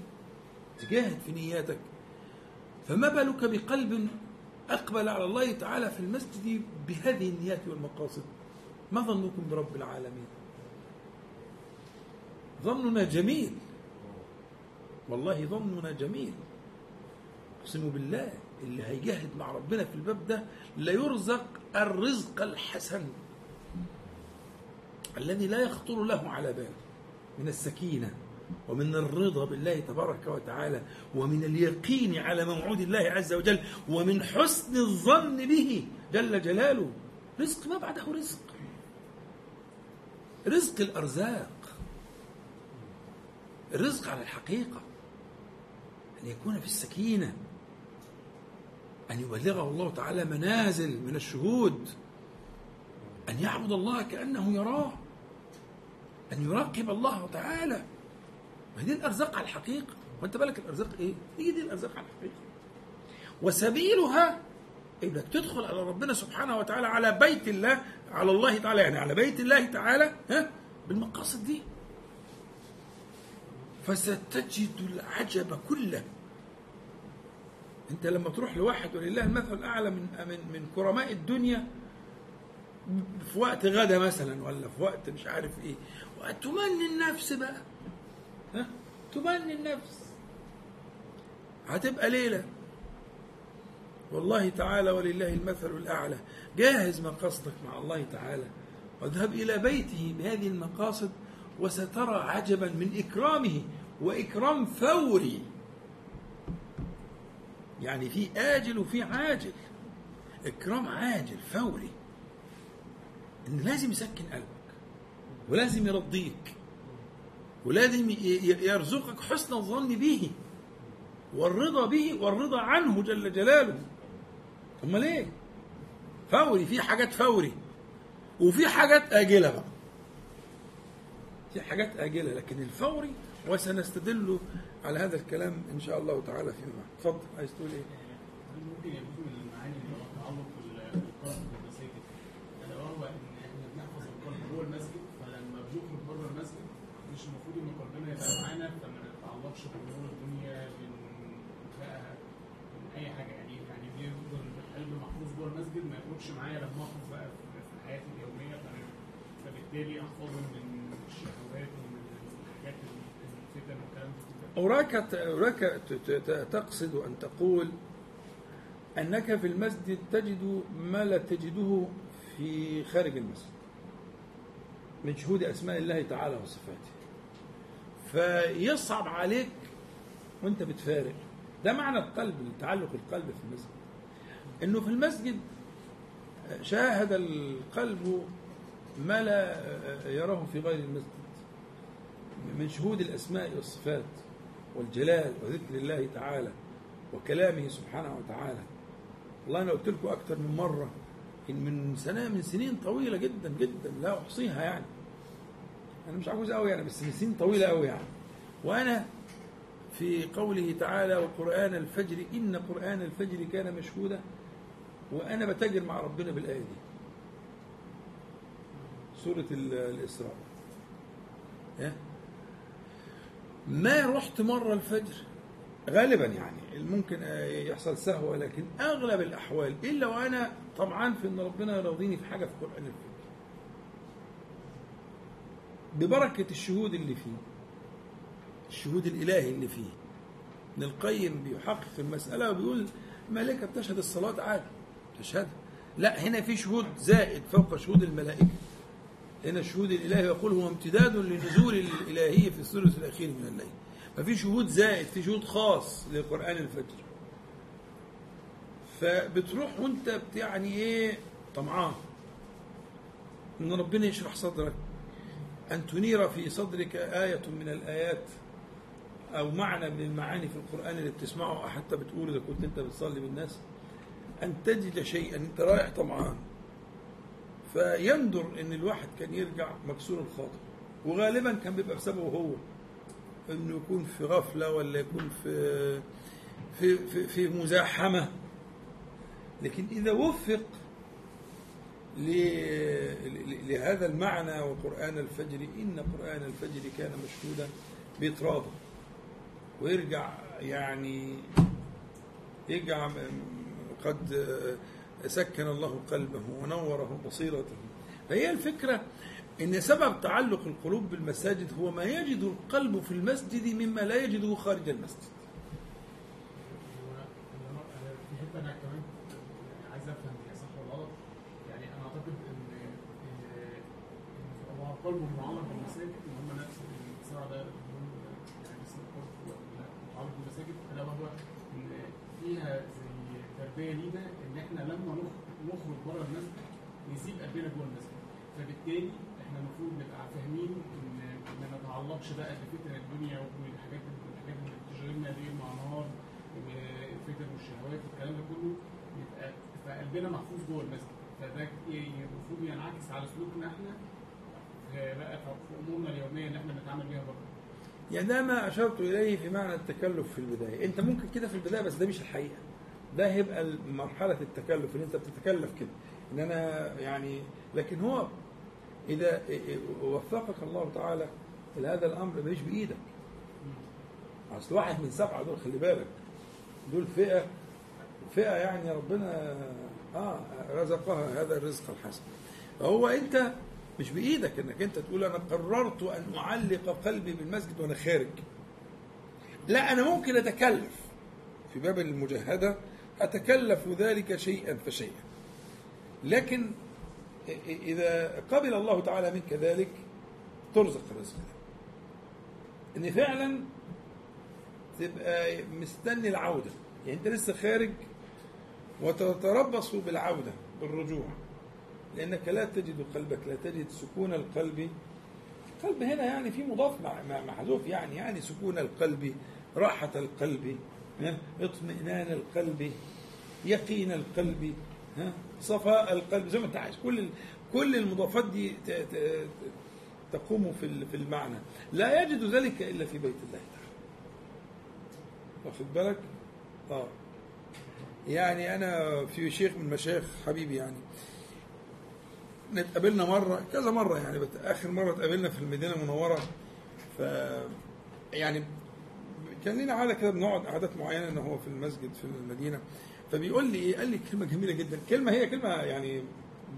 تجاهد في نياتك فما بالك بقلب أقبل على الله تعالى في المسجد بهذه النيات والمقاصد. ما ظنكم برب العالمين؟ ظننا جميل. والله ظننا جميل. أقسم بالله اللي هيجاهد مع ربنا في الباب ده ليرزق الرزق الحسن. الذي لا يخطر له على بال من السكينة. ومن الرضا بالله تبارك وتعالى ومن اليقين على موعود الله عز وجل ومن حسن الظن به جل جلاله. رزق ما بعده رزق؟ رزق الأرزاق. الرزق على الحقيقة. أن يكون في السكينة. أن يبلغه الله تعالى منازل من الشهود. أن يعبد الله كأنه يراه. أن يراقب الله تعالى. ما دي الأرزاق على الحقيقة. وأنت بالك الأرزاق إيه؟ هي دي الأرزاق على الحقيقة. وسبيلها إنك تدخل على ربنا سبحانه وتعالى على بيت الله على الله تعالى يعني على بيت الله تعالى ها؟ بالمقاصد دي. فستجد العجب كله. أنت لما تروح لواحد ولله المثل الأعلى من من من كرماء الدنيا في وقت غدا مثلا ولا في وقت مش عارف إيه. وتمني النفس بقى. ها؟ تمني النفس. هتبقى ليلة. والله تعالى ولله المثل الأعلى. جاهز مقاصدك مع الله تعالى. واذهب إلى بيته بهذه المقاصد وسترى عجبا من إكرامه وإكرام فوري. يعني في آجل وفي عاجل. إكرام عاجل فوري. إن لازم يسكن قلبك. ولازم يرضيك. ولازم يرزقك حسن الظن به والرضا به والرضا عنه جل جلاله. امال إيه فوري في حاجات فوري وفي حاجات آجلة بقى. في حاجات آجلة لكن الفوري وسنستدل على هذا الكلام إن شاء الله تعالى فيما بعد. اتفضل عايز تقول إيه؟ ممكن يكون المعاني التعلق بالمساجد الا وهو ان إحنا بنحفظ القلب جوه المسجد فلما بنخرج بره المسجد مش المفروض معانا فما نتعلقش بامور الدنيا بنخلقها من اي حاجة يعني يعني بيفضل القلب محفوظ جوه المسجد ما يخرجش معايا لما اخرج بقى في حياتي اليوميه فبالتالي احفظه من الشهوات ومن الحاجات الفتن والكلام ده أراك أراك تقصد أن تقول أنك في المسجد تجد ما لا تجده في خارج المسجد من شهود أسماء الله تعالى وصفاته. فيصعب عليك وانت بتفارق. ده معنى القلب تعلق القلب في المسجد. إنه في المسجد شاهد القلب ما لا يراه في غير المسجد من شهود الأسماء والصفات والجلال وذكر الله تعالى وكلامه سبحانه وتعالى. والله أنا قلت لكم أكثر من مرة إن من سنة من سنين طويلة جدا جدا لا أحصيها يعني. أنا مش عاوز قوي يعني بس سنين طويلة قوي يعني. وأنا في قوله تعالى وقرآن الفجر إن قرآن الفجر كان مشهودا وأنا بتاجر مع ربنا بالآية دي. سورة الإسراء. ما رحت مرة الفجر؟ غالبا يعني ممكن يحصل سهو لكن أغلب الأحوال إلا وأنا طبعا في إن ربنا يرضيني في حاجة في قرآن الفجر. ببركة الشهود اللي فيه الشهود الإلهي اللي فيه. ابن القيم بيحقق المسألة وبيقول ملائكه بتشهد الصلاة عادي تشهد. لا هنا في شهود زائد فوق شهود الملائكة. هنا الشهود الإلهي يقول هو امتداد لنزول الالهيه في الثلث الأخير من الليل. ففي شهود زائد في شهود خاص لقرآن الفجر. فبتروح وانت يعني إيه؟ طمعان. إن ربنا يشرح صدرك. أن تنير في صدرك آية من الآيات أو معنى من المعاني في القرآن اللي بتسمعه حتى بتقول إذا كنت أنت بتصلي بالناس أن تجد شيئا أنت رايح طمعان. فيندر إن الواحد كان يرجع مكسور الخاطر. وغالبا كان بيبقى بسببه هو. إنه يكون في غفلة ولا يكون في في في, في مزاحمة. لكن إذا وفق لهذا المعنى وقرآن الفجر إن قرآن الفجر كان مشهودا بيتراضى ويرجع يعني يرجع قد سكن الله قلبه ونوره بصيرته. فهي الفكرة إن سبب تعلق القلوب بالمساجد هو ما يجد القلب في المسجد مما لا يجده خارج المسجد في حتة أنا كمان عايز افهم هي صح ولا غلط يعني أنا اعتقد ان ان هو قلبه معلق بالمساجد ان هم نفس الصراع ده اللي هم يعني اسم القلب متعلق بالمساجد الا وهو ان فيها زي تربيه لينا ان إحنا لما نخ- نخرج بره المسجد قلبنا جوه المسجد فبالتالي إحنا المفروض نبقى فاهمين إن ما نتعلقش بقى بفتن الدنيا والحاجات الحاجات اللي بتشغلنا ليل مع نهار والفتن والشهوات والكلام ده كله يبقى فقلبنا محفوظ جوه المسجد فده المفروض ينعكس على سلوكنا إحنا في بقى في أمورنا اليومية اللي إحنا بنتعامل بيها بره. يعني ده ما أشرت إليه في معنى التكلف في البداية. أنت ممكن كده في البداية بس ده مش الحقيقة. ده هيبقى مرحلة التكلف إن أنت بتتكلف كده. إن أنا يعني لكن هو إذا وفقك الله تعالى لهذا الأمر مش بإيدك. أصل واحد من سبعة دول خلي بالك. دول فئة فئة يعني ربنا آه رزقها هذا الرزق الحسن. فهو أنت مش بإيدك إنك أنت تقول أنا قررت أن أعلق قلبي بالمسجد وأنا خارج. لا أنا ممكن أتكلف. في باب المجاهدة أتكلف ذلك شيئا فشيئا. لكن إذا قبل الله تعالى منك ذلك ترزق الرزق ده إن فعلا تبقى مستني العودة. يعني أنت لسه خارج وتتربص بالعودة بالرجوع. لأنك لا تجد قلبك لا تجد سكون القلب. القلب هنا يعني في مضاف مع- محذوف. يعني يعني سكون القلب راحة القلب؟ اطمئنان القلب يقين القلب؟ صفاء القلب زي ما انت عايز. كل كل المضافات دي تقوم في في المعنى. لا يجد ذلك إلا في بيت الله تعالى. واخد بالك؟ آه. يعني أنا في شيخ من مشايخ حبيبي يعني اتقابلنا مرة كذا مرة يعني آخر مرة اتقابلنا في المدينة المنورة. ف يعني كان لنا عادة كده بنقعد عادات معينة إن هو في المسجد في المدينة. فبيقول لي إيه؟ قال لي كلمة جميلة جدا. كلمة هي كلمة يعني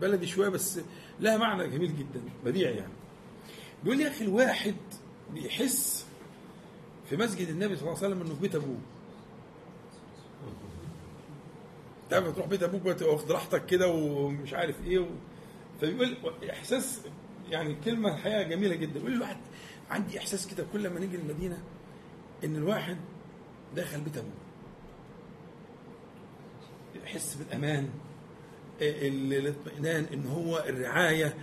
بلدي شوية بس لها معنى جميل جدا بديع يعني. بيقول لي يا أخي الواحد بيحس في مسجد النبي صلى الله عليه وسلم إنه في بيت أبوه. تعرف تروح بيت أبوك واخد راحتك كده ومش عارف إيه و... فبيقول إحساس يعني كلمة الحقيقة جميلة جدا. بيقول الواحد عندي إحساس كده كل ما نيجي المدينة إن الواحد دخل بيت أبوه. يحس بالأمان ال- الاطمئنان إن هو الرعاية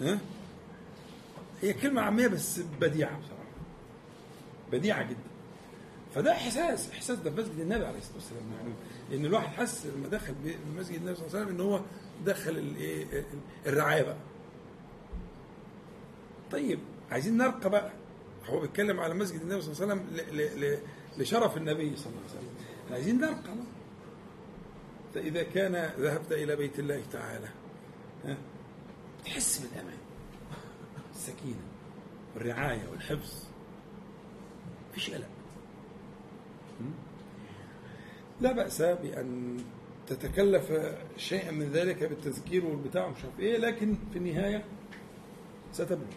ها؟ هي كلمة عامية بس بديعة بصراحة بديعة جدا. فده إحساس إحساس ده في مسجد النبي عليه الصلاة والسلام. يعني إن الواحد حس لما دخل مسجد النبي صلى الله عليه وسلم إن هو دخل الايه الرعاية بقى. طيب عايزين نرقى بقى. هو بيتكلم على مسجد النبي صلى الله عليه وسلم لشرف النبي صلى الله عليه وسلم. عايزين نرقى بقى. فإذا كان ذهبت إلى بيت الله تعالى. ها؟ تحس بالأمان. السكينة والرعاية والحفظ. مفيش قلق? لا بأس بأن تتكلف شيئا من ذلك بالتذكير والبتاع ومش عارف إيه لكن في النهاية ستبلغ.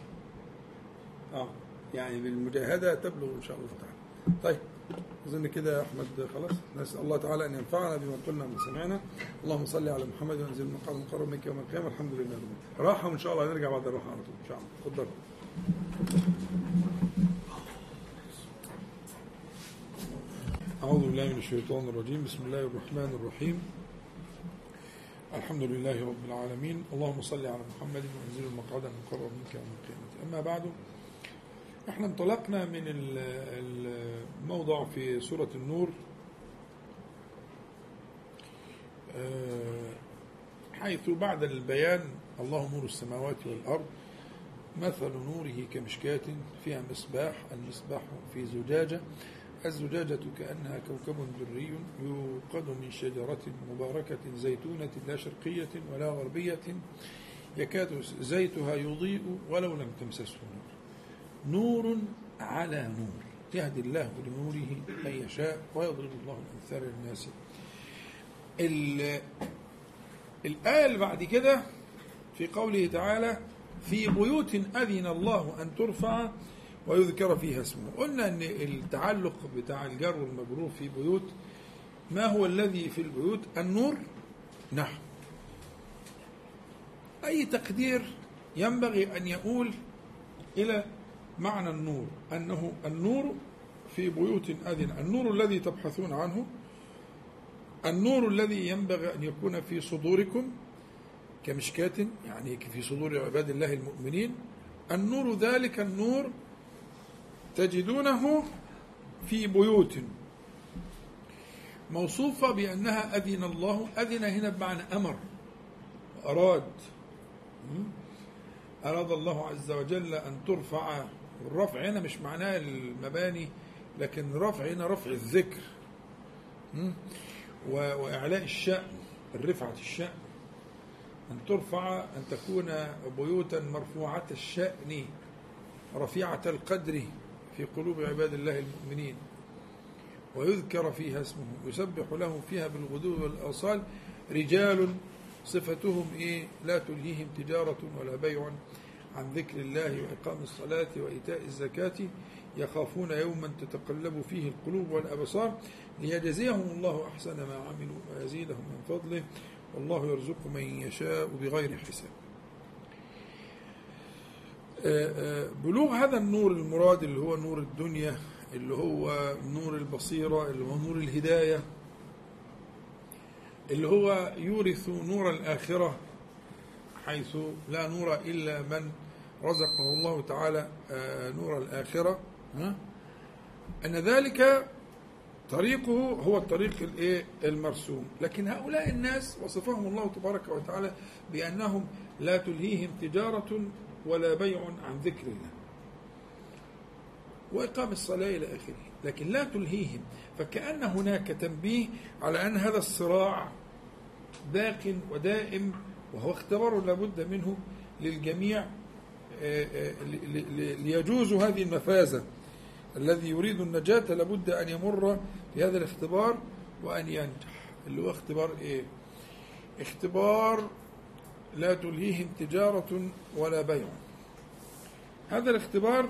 آه. يعني بالمجاهدة تبلغ إن شاء الله تعالى. طيب. أظن كده يا أحمد خلاص. نسأل الله تعالى أن ينفعنا بما قلنا وما سمعنا. اللهم صل على محمد وأنزل المقام المقرب منك يوم القيامة. الحمد لله رب العالمين. راحة وإن شاء الله هنرجع بعد الراحة على طول. إن شاء الله. اتفضل. أعوذ بالله من الشيطان الرجيم. بسم الله الرحمن الرحيم. الحمد لله رب العالمين. اللهم صل على محمد وأنزل المقعد المقرب منك يوم القيامة. أما بعد إحنا انطلقنا من ال- الموضع في سورة النور آه، حيث بعد البيان الله نور السماوات والأرض مثل نوره كمشكاة فيها مصباح المصباح في زجاجة الزجاجة كأنها كوكب دري يوقد من شجرة مباركة زيتونة لا شرقية ولا غربية يكاد زيتها يضيء ولو لم تمسسه نور. نور على نور. يهدي الله لنوره من يشاء ويضرب الله الأمثال للناس. ال- الآية اللي بعد كده في قوله تعالى في بيوت أذن الله أن ترفع ويذكر فيها اسمه قلنا أن التعلق بتاع الجر والمجرور في بيوت ما هو الذي في البيوت؟ النور. نعم. أي تقدير ينبغي أن يقول إلى معنى النور أنه النور في بيوت أذن النور الذي تبحثون عنه النور الذي ينبغي أن يكون في صدوركم كمشكاة يعني في صدور عباد الله المؤمنين. النور ذلك النور تجدونه في بيوت. موصوفة بأنها أذن الله. أذن هنا بمعنى أمر أراد. أراد الله عز وجل أن ترفع الرفع هنا مش معناه المباني لكن رفع هنا رفع الذكر. وإعلاء الشأن الرفعة الشأن. أن ترفع أن تكون بيوتا مرفوعة الشأن رفيعة القدر في قلوب عباد الله المؤمنين. ويذكر فيها اسمه يسبح له فيها بالغدو والآصال رجال صفتهم إيه؟ لا تلهيهم تجارة ولا بيع. عن ذكر الله وإقام الصلاة وإيتاء الزكاة يخافون يوما تتقلب فيه القلوب والأبصار ليجزيهم الله أحسن ما عملوا ويزيدهم من فضله والله يرزق من يشاء بغير حساب. آه، آه، بلوغ هذا النور المراد اللي هو نور الدنيا اللي هو نور البصيرة اللي هو نور الهداية اللي هو يورث نور الآخرة حيث لا نور إلا من رزقه الله تعالى آه، نور الآخرة؟ أن ذلك طريقه هو الطريق الإيه؟ المرسوم. لكن هؤلاء الناس وصفهم الله تبارك وتعالى بأنهم لا تلهيهم تجارة ولا بيع عن ذكر الله. وإقام الصلاة إلى آخره. لكن لا تلهيهم. فكأن هناك تنبيه على أن هذا الصراع باق ودائم وهو اختبار لابد منه للجميع. ليجوز هذه المفازة. الذي يريد النجاة لابد أن يمر في هذا الاختبار وأن ينجح. اللي هو اختبار إيه؟ اختبار لا تلهيهم تجارة ولا بيع. هذا الاختبار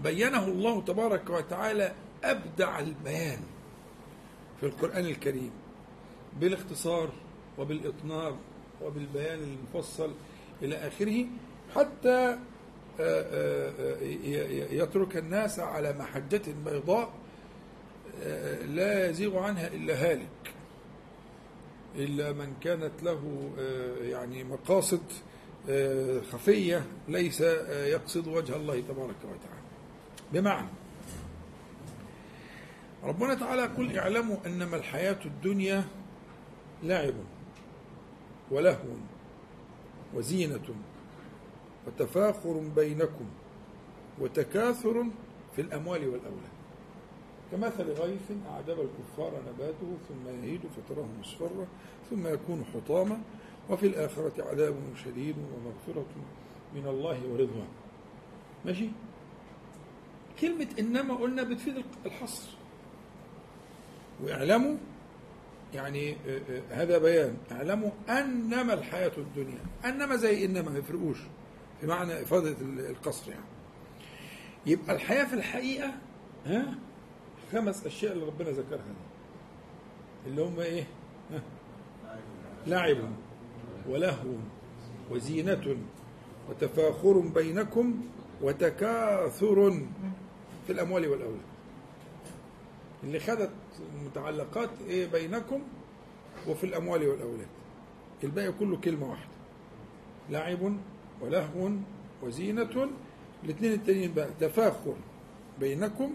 بينه الله تبارك وتعالى أبدع البيان في القرآن الكريم بالاختصار وبالإطناب وبالبيان المفصل إلى آخره. حتى آه، آه، آه، يترك الناس على محجة بيضاء لا يزيغ عنها إلا هالك إلا من كانت له يعني مقاصد خفية ليس يقصد وجه الله تبارك وتعالى. بمعنى ربنا تعالى يقول اعلموا إنما الحياة الدنيا لعب ولهو وزينة. وتفاخر بينكم وتكاثر في الأموال والأولاد. كمثل غيث أعجب الكفار نباته ثم يهيج فتراه مصفرا ثم يكون حطاما وفي الآخرة عذاب شديد ومغفرة من الله ورضوان. ماشي؟ كلمة إنما قلنا بتفيد الحصر. واعلموا يعني آه، آه، هذا بيان. اعلموا أنما الحياة الدنيا أنما زي إنما ما يفرقوش. في معنى ال- القصر يعني. يبقى الحياة في الحقيقة ها خمس أشياء اللي ربنا ذكرها دي. اللي هم إيه؟ ها؟ لعب ولهو وزينة وتفاخر بينكم وتكاثر في الأموال والأولاد. اللي خدت المتعلقات إيه بينكم وفي الأموال والأولاد. الباقي كله كلمة واحدة. لعب ولهو وزينة الاثنين التانيين بقى تفاخر بينكم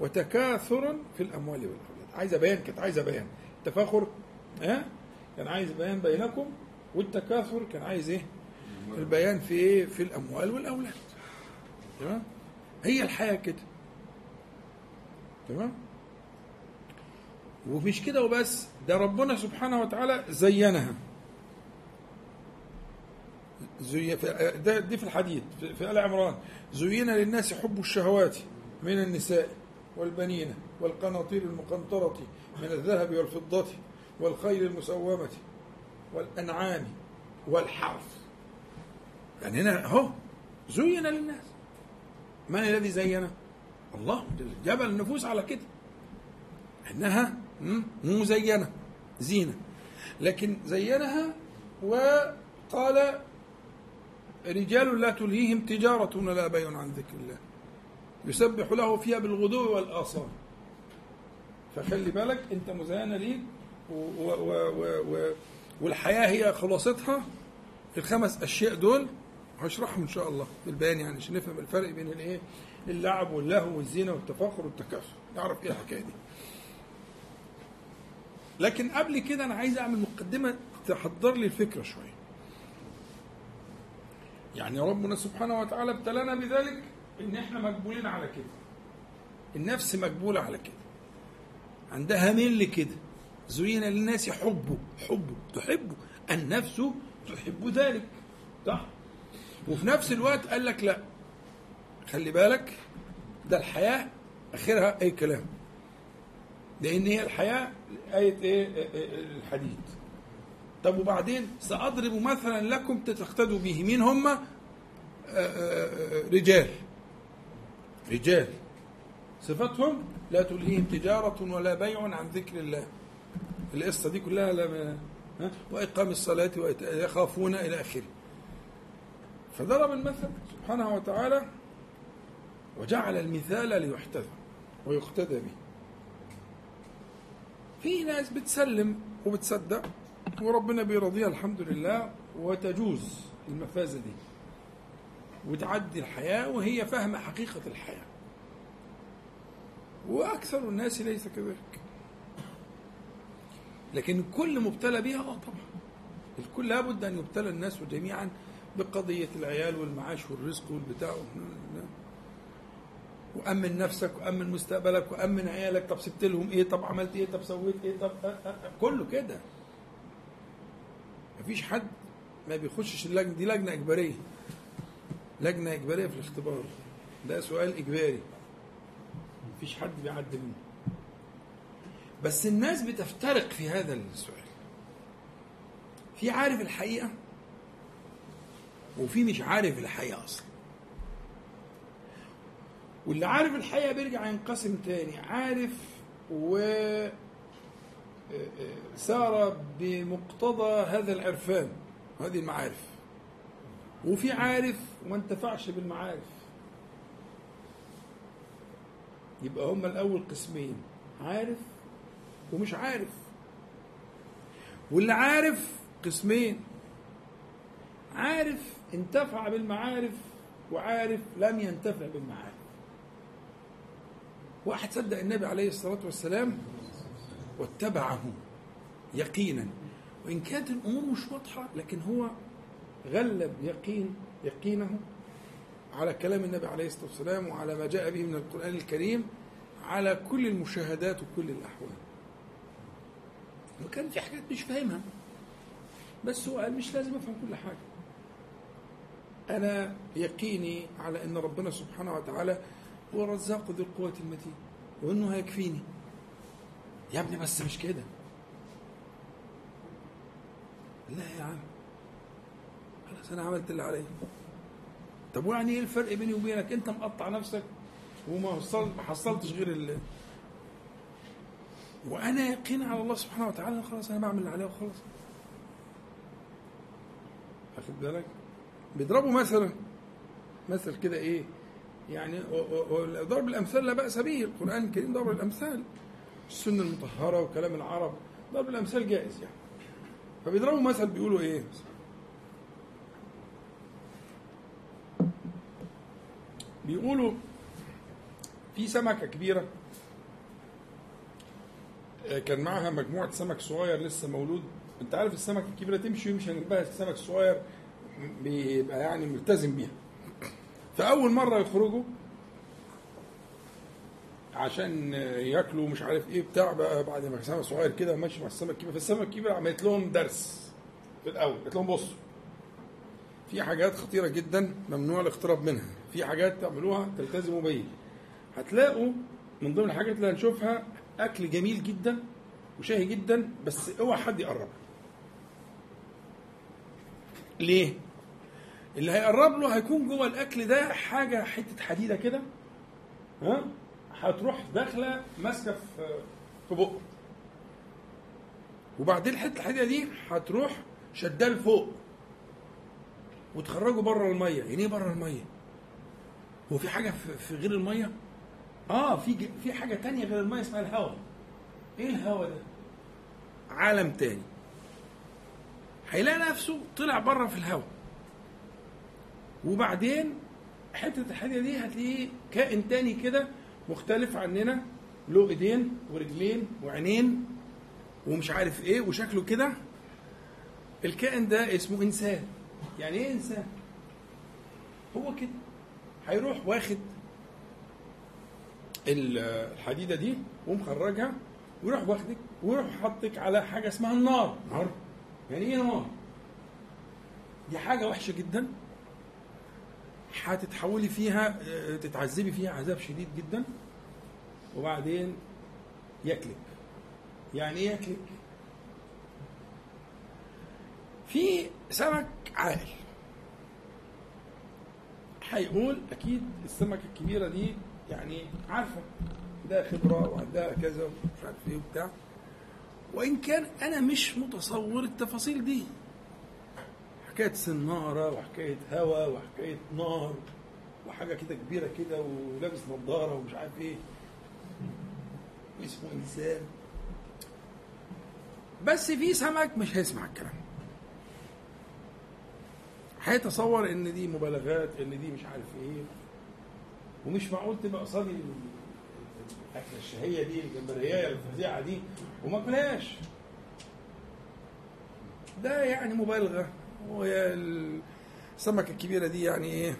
وتكاثر في الأموال والأولاد. عايزه بيان كانت عايزه بيان تفاخر ها؟ كان عايز بيان بينكم والتكاثر كان عايز إيه؟ البيان في إيه؟ في الأموال والأولاد. تمام؟ هي الحياة كده. تمام؟ ومش كده وبس ده ربنا سبحانه وتعالى زينها. زي في- ده دي في الحديث في, في آل عمران. زين للناس حب الشهوات من النساء والبنين والقناطير المقنطرة من الذهب والفضة والخيل المسومة والأنعام والحرث. يعني هنا هو زين للناس. من الذي زينه؟ الله جبل النفوس على كده. إنها مزينه زينة. لكن زينها وقال رجال لا تلهيهم تجارة ولا بيع عن ذكر الله. يسبح له فيها بالغدو والآصال. فخلي بالك انت مزينة ليك و و و و والحياة هي خلاصتها. الخمس أشياء دول هشرحهم إن شاء الله في البيان يعني عشان نفهم الفرق بين الإيه؟ اللعب واللهو والزينة والتفاخر والتكاثر نعرف إيه الحكاية دي. لكن قبل كده أنا عايز أعمل مقدمة تحضر لي الفكرة شوية. يعني ربنا سبحانه وتعالى ابتلانا بذلك إن إحنا مقبولين على كده. النفس مقبولة على كده. عندها ميل كده زين للناس حبه حبه تحبه. النفس تحب ذلك. صح؟ وفي نفس الوقت قال لك لا. خلي بالك ده الحياة آخرها أي كلام. لأن هي الحياة آية إيه؟ إيه- إيه الحديد. طب وبعدين سأضرب مثلا لكم تقتدوا به. مين هم؟ آه، آه، آه، رجال. رجال. صفتهم لا تلهيهم تجارة ولا بيع عن ذكر الله. القصة دي كلها لما؟ وإقام الصلاة وإيتاء يخافون إلى آخره. فضرب المثل سبحانه وتعالى وجعل المثال ليحتذى ويقتدى به. في ناس بتسلم وبتصدق وربنا بيرضيها الحمد لله وتجوز المفازة دي وتعدي الحياة وهي فاهمة حقيقة الحياة. وأكثر الناس ليس كذلك. لكن الكل مبتلى بها آه طبعا. الكل لابد أن يبتلى الناس جميعا بقضية العيال والمعاش والرزق والبتاع. وأمن نفسك وأمن مستقبلك وأمن عيالك. طب سبت لهم إيه؟ طب عملت إيه؟ طب سويت إيه؟ طب أه أه أه كله كده. مفيش حد ما بيخشش اللجنة. دي لجنة إجبارية. لجنة إجبارية في الاختبار. ده سؤال إجباري. مفيش حد بيعدي منه. بس الناس بتفترق في هذا السؤال. في عارف الحقيقة وفي مش عارف الحقيقة أصلا. واللي عارف الحقيقة بيرجع ينقسم تاني. عارف و سار بمقتضى هذا العرفان هذه المعارف. وفي عارف وما انتفعش بالمعارف. يبقى هما الأول قسمين عارف ومش عارف. واللي عارف قسمين عارف انتفع بالمعارف وعارف لم ينتفع بالمعارف. واحد صدق النبي عليه الصلاة والسلام واتبعه يقينا. وإن كانت الأمور مش واضحة لكن هو غلب يقين يقينه على كلام النبي عليه الصلاة والسلام وعلى ما جاء به من القرآن الكريم على كل المشاهدات وكل الأحوال. وكان في حاجات مش فاهمها. بس هو قال مش لازم أفهم كل حاجة. أنا يقيني على أن ربنا سبحانه وتعالى هو الرزاق ذو القوة المتين وأنه هيكفيني. يا ابني بس مش كده. لا يا عم. خلاص أنا عملت اللي عليا. طب ويعني إيه الفرق بيني وبينك؟ أنت مقطع نفسك وما وصل ما حصلتش غير اللي وأنا يقين على الله سبحانه وتعالى خلاص أنا بعمل اللي عليه وخلاص. واخد بالك؟ بيضربوا مثلا مثل كده إيه؟ يعني ضرب الأمثال لا بأس به. القرآن الكريم ضرب الأمثال. السنة المطهرة وكلام العرب. ضرب الأمثال جائز يعني. فبيضربوا مثل بيقولوا إيه؟ بيقولوا في سمكة كبيرة كان معها مجموعة سمك صغير لسه مولود. أنت عارف السمك الكبيرة تمشي ويمشي جنبها السمك الصغير بيبقى يعني ملتزم بيها. فأول مرة يخرجوا عشان ياكلوا مش عارف إيه بتاع بقى بعد ما سمك صغير كده ماشي مع السمك الكبير فالسمك الكبير عملت لهم درس في الأول. قالت لهم بصوا في حاجات خطيرة جدا ممنوع الاقتراب منها. في حاجات تعملوها تلتزموا بيها. هتلاقوا من ضمن الحاجات اللي هنشوفها أكل جميل جدا وشهي جدا بس اوعى حد يقرب. ليه؟ اللي هيقرب له هيكون جوه الأكل ده حاجة حتة حديدة كده ها؟ هتروح داخلة ماسكة في في بقه. وبعدين الحته الحديده دي هتروح شداه لفوق. وتخرجه بره المية. يعني إيه بره المية؟ هو في حاجة في- غير المية؟ آه في في حاجة تانية غير المية اسمها الهواء. إيه الهواء ده؟ عالم تاني. هيلاقي نفسه طلع بره في الهواء. وبعدين حتة الحديده دي هتلاقيه كائن تاني كده مختلف عننا له ايدين ورجلين وعينين ومش عارف إيه وشكله كده. الكائن ده اسمه إنسان. يعني إيه إنسان؟ هو كده. هيروح واخد ال- الحديدة دي ومخرجها ويروح واخدك ويروح حاطك على حاجة اسمها النار. نار. يعني إيه نار؟ دي حاجة وحشة جدا. هتتحولي فيها آه، تتعذبي فيها عذاب شديد جدا وبعدين ياكلك. يعني إيه ياكلك؟ في سمك عاقل هيقول أكيد السمكه الكبيرة دي يعني عارفة ده خبرة وعندها كذا ومش عارف إيه وبتاع. وإن كان أنا مش متصور التفاصيل دي. حكايه سنارة وحكاية هوا وحكاية نار وحاجة كده كبيرة كده ولابس نظارة ومش عارف إيه. اسمه إنسان. بس في سمك مش هيسمع الكلام. هيتصور إن دي مبالغات إن دي مش عارف إيه. ومش معقول تبقى قصادي الأكلة الشهية دي الجمبرية الفظيعة دي وما أكلهاش. ده يعني مبالغة. وهي السمكة الكبيرة دي يعني إيه؟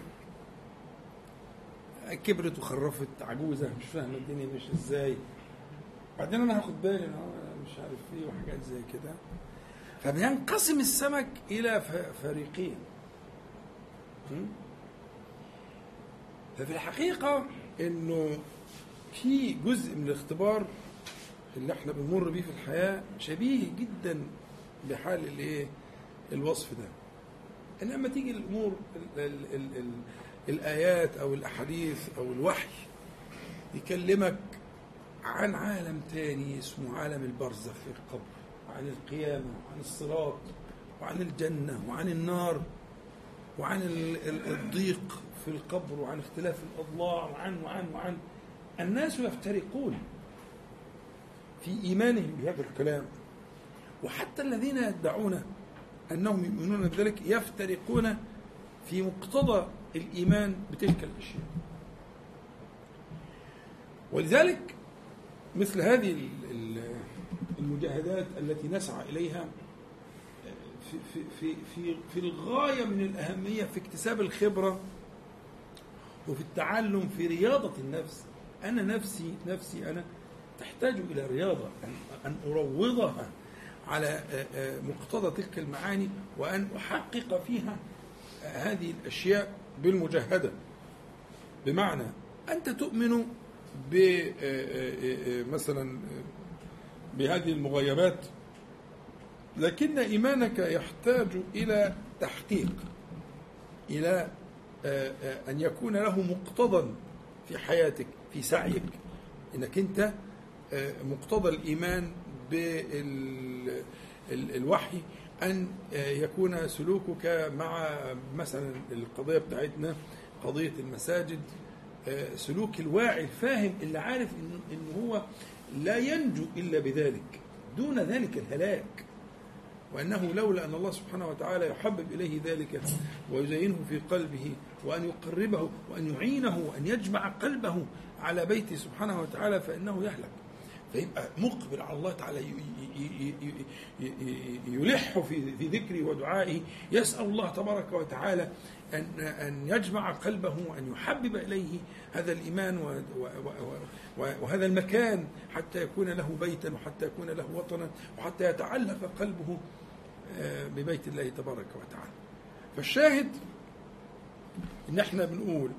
كبرت وخرفت عجوزة مش فاهمة الدنيا مش إزاي. بعدين أنا هاخد بالي هو مش عارف إيه وحاجات زي كده. فبينقسم السمك إلى فريقين? ففي الحقيقة إنه في جزء من الاختبار اللي إحنا بنمر بيه في الحياة شبيه جدا بحال الإيه؟ الوصف ده. إنما تيجي الأمور ال ال ال ال الآيات أو الأحاديث أو الوحي يكلمك عن عالم تاني اسمه عالم البرزخ في القبر وعن القيامة وعن الصراط وعن الجنة وعن النار وعن ال- ال- الضيق في القبر وعن اختلاف الأضلاع وعن وعن وعن. الناس يفترقون في إيمانهم بهذا الكلام. وحتى الذين يدعون أنهم يؤمنون بذلك يفترقون في مقتضى الإيمان بتلك الأشياء. ولذلك مثل هذه ال- ال- المجاهدات التي نسعى إليها في في في في, في الغاية من الأهمية في اكتساب الخبرة وفي التعلم في رياضة النفس. أنا نفسي نفسي أنا تحتاج إلى رياضة ان أن أروضها. على آه، آه، مقتضى تلك المعاني وأن أحقق فيها آه، هذه الأشياء بالمجاهده بمعنى أنت تؤمن ب مثلا بهذه المغيبات لكن إيمانك يحتاج إلى تحقيق آه، أن يكون له مقتضى في حياتك في سعيك. إنك أنت آه، مقتضى الإيمان بالوحي آه، يكون سلوكك مع مثلا القضية بتاعتنا قضية المساجد. سلوك الواعي الفاهم اللي عارف إن هو لا ينجو إلا بذلك دون ذلك الهلاك. وأنه لولا أن الله سبحانه وتعالى يحبب إليه ذلك ويزينه في قلبه وأن يقربه وأن يعينه وأن يجمع قلبه على بيته سبحانه وتعالى فإنه يهلك. فيبقى مقبل على الله تعالى يلح في ذكره ودعائه يسأل الله تبارك وتعالى أن أن يجمع قلبه وأن يحبب إليه هذا الإيمان وهذا المكان حتى يكون له بيتا وحتى يكون له وطنا وحتى يتعلق قلبه آه، ببيت الله تبارك وتعالى. فالشاهد إن إحنا بنقول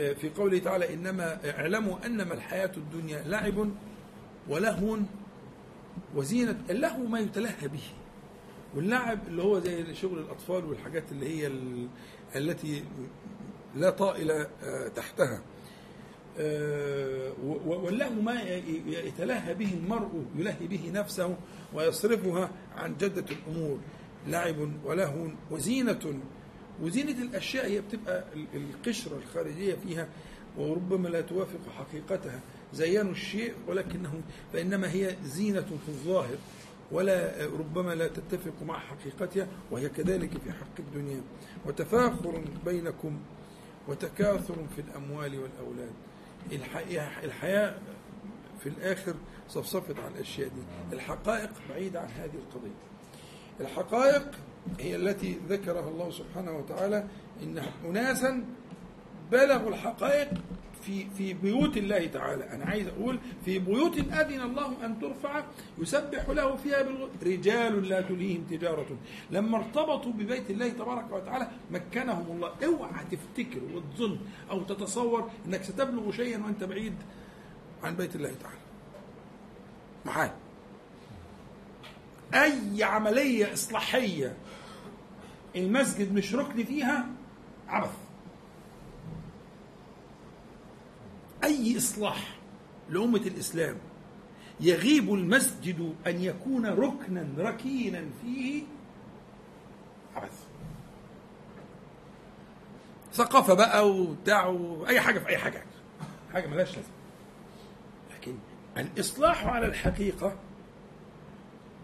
آه، في قوله تعالى إنما اعلموا أنما الحياة الدنيا لعب ولهو وزينة اللهو ما يتلهى به. واللعب اللي هو زي شغل الأطفال والحاجات اللي هي ال- التي لا طائل آه، تحتها. آه، واللهو ما يتلهى به المرء يلهي به نفسه ويصرفها عن جدة الأمور. لعب ولهو وزينة. وزينة الأشياء هي بتبقى ال- القشرة الخارجية فيها وربما لا توافق حقيقتها. زينوا الشيء ولكنه فإنما هي زينة في الظاهر ولا ربما لا تتفق مع حقيقتها وهي كذلك في حق الدنيا. وتفاخر بينكم وتكاثر في الأموال والأولاد. الحياة في الآخر صفصفت على الأشياء دي. الحقائق بعيدة عن هذه القضية. الحقائق هي التي ذكرها الله سبحانه وتعالى إن أناسا بلغوا الحقائق في في بيوت الله تعالى. أنا عايز أقول في بيوت أذن الله أن ترفع يسبح له فيها بالغ... رجال لا تلهيهم تجارة. لما ارتبطوا ببيت الله تبارك وتعالى مكنهم الله. اوعى تفتكر وتظن أو تتصور إنك ستبلغ شيئا وأنت بعيد عن بيت الله تعالى. معاي. أي عملية إصلاحية المسجد مش ركن فيها؟ عبث. أي إصلاح لأمة الإسلام يغيب المسجد أن يكون ركنا ركينا فيه؟ عبث. ثقافة بقى وبتاع أي حاجة في أي حاجة. حاجة ملهاش لازمة. لكن الإصلاح على الحقيقة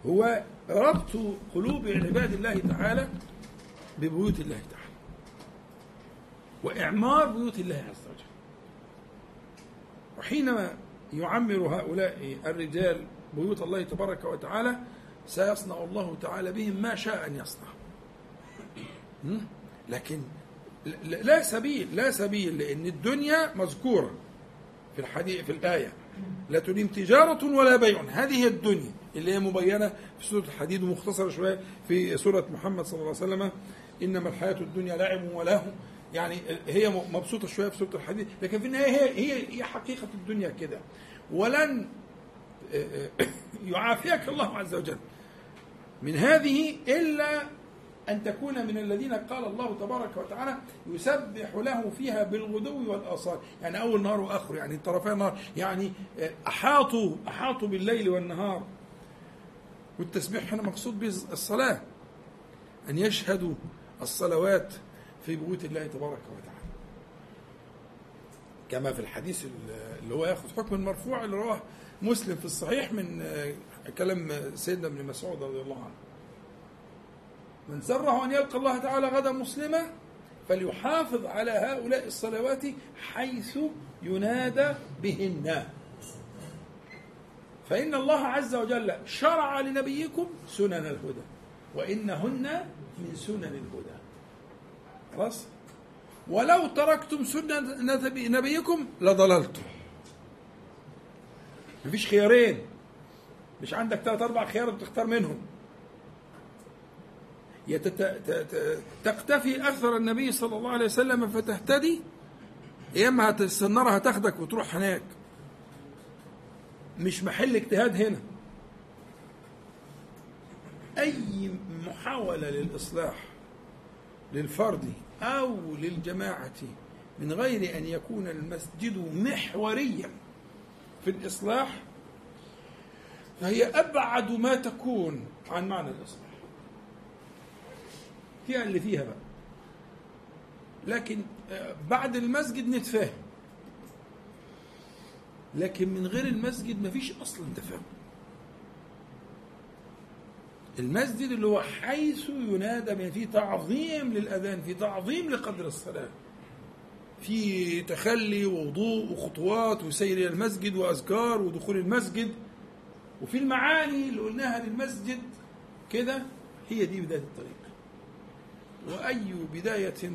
هو ربط قلوب عباد الله تعالى ببيوت الله تعالى وإعمار بيوت الله عز وحينما يعمر هؤلاء الرجال بيوت الله تبارك وتعالى سيصنع الله تعالى بهم ما شاء أن يصنع? لكن لا سبيل لا سبيل لأن الدنيا مذكورة في الحديث في الآية. لا تليم تجارة ولا بيع. هذه الدنيا اللي هي مبينة في سورة الحديد ومختصرة شوية في سورة محمد صلى الله عليه وسلم. إنما الحياة الدنيا لعب ولهو يعني هي مبسوطة شوية في سورة الحديد لكن في النهاية هي هي هي حقيقة الدنيا كده. ولن يعافيك الله عز وجل. من هذه إلا أن تكون من الذين قال الله تبارك وتعالى يسبح له فيها بالغدو والآصال. يعني أول نهار وآخر يعني طرفي النهار يعني أحاطوا أحاطوا بالليل والنهار. والتسبيح هنا مقصود به الصلاة. أن يشهدوا الصلوات في بيوت الله تبارك وتعالى. كما في الحديث اللي هو ياخذ حكم المرفوع اللي رواه مسلم في الصحيح من كلام سيدنا ابن مسعود رضي الله عنه. من سره أن يلقى الله تعالى غدا مسلما فليحافظ على هؤلاء الصلوات حيث ينادى بهن. فإن الله عز وجل شرع لنبيكم سنن الهدى وإنهن من سنن الهدى. خلاص؟ ولو تركتم سنة نبيكم لضللتم. مفيش خيارين. مش عندك ثلاث أربع خيارات تختار منهم. تقتفي أثر النبي صلى الله عليه وسلم فتهتدي يا إما السنارة هتاخدك وتروح هناك. مش محل اجتهاد هنا. أي محاولة للإصلاح للفرد أو للجماعة من غير أن يكون المسجد محوريا. في الإصلاح فهي أبعد ما تكون عن معنى الإصلاح. فيها اللي فيها بقى. لكن بعد المسجد نتفاهم. لكن من غير المسجد مفيش أصلا تفاهم. المسجد اللي هو حيث ينادى في تعظيم للأذان في تعظيم لقدر الصلاة. في تخلي ووضوء وخطوات وسير إلى المسجد وأذكار ودخول المسجد. وفي المعاني اللي قلناها للمسجد كده هي دي بدايه الطريق. وأي بداية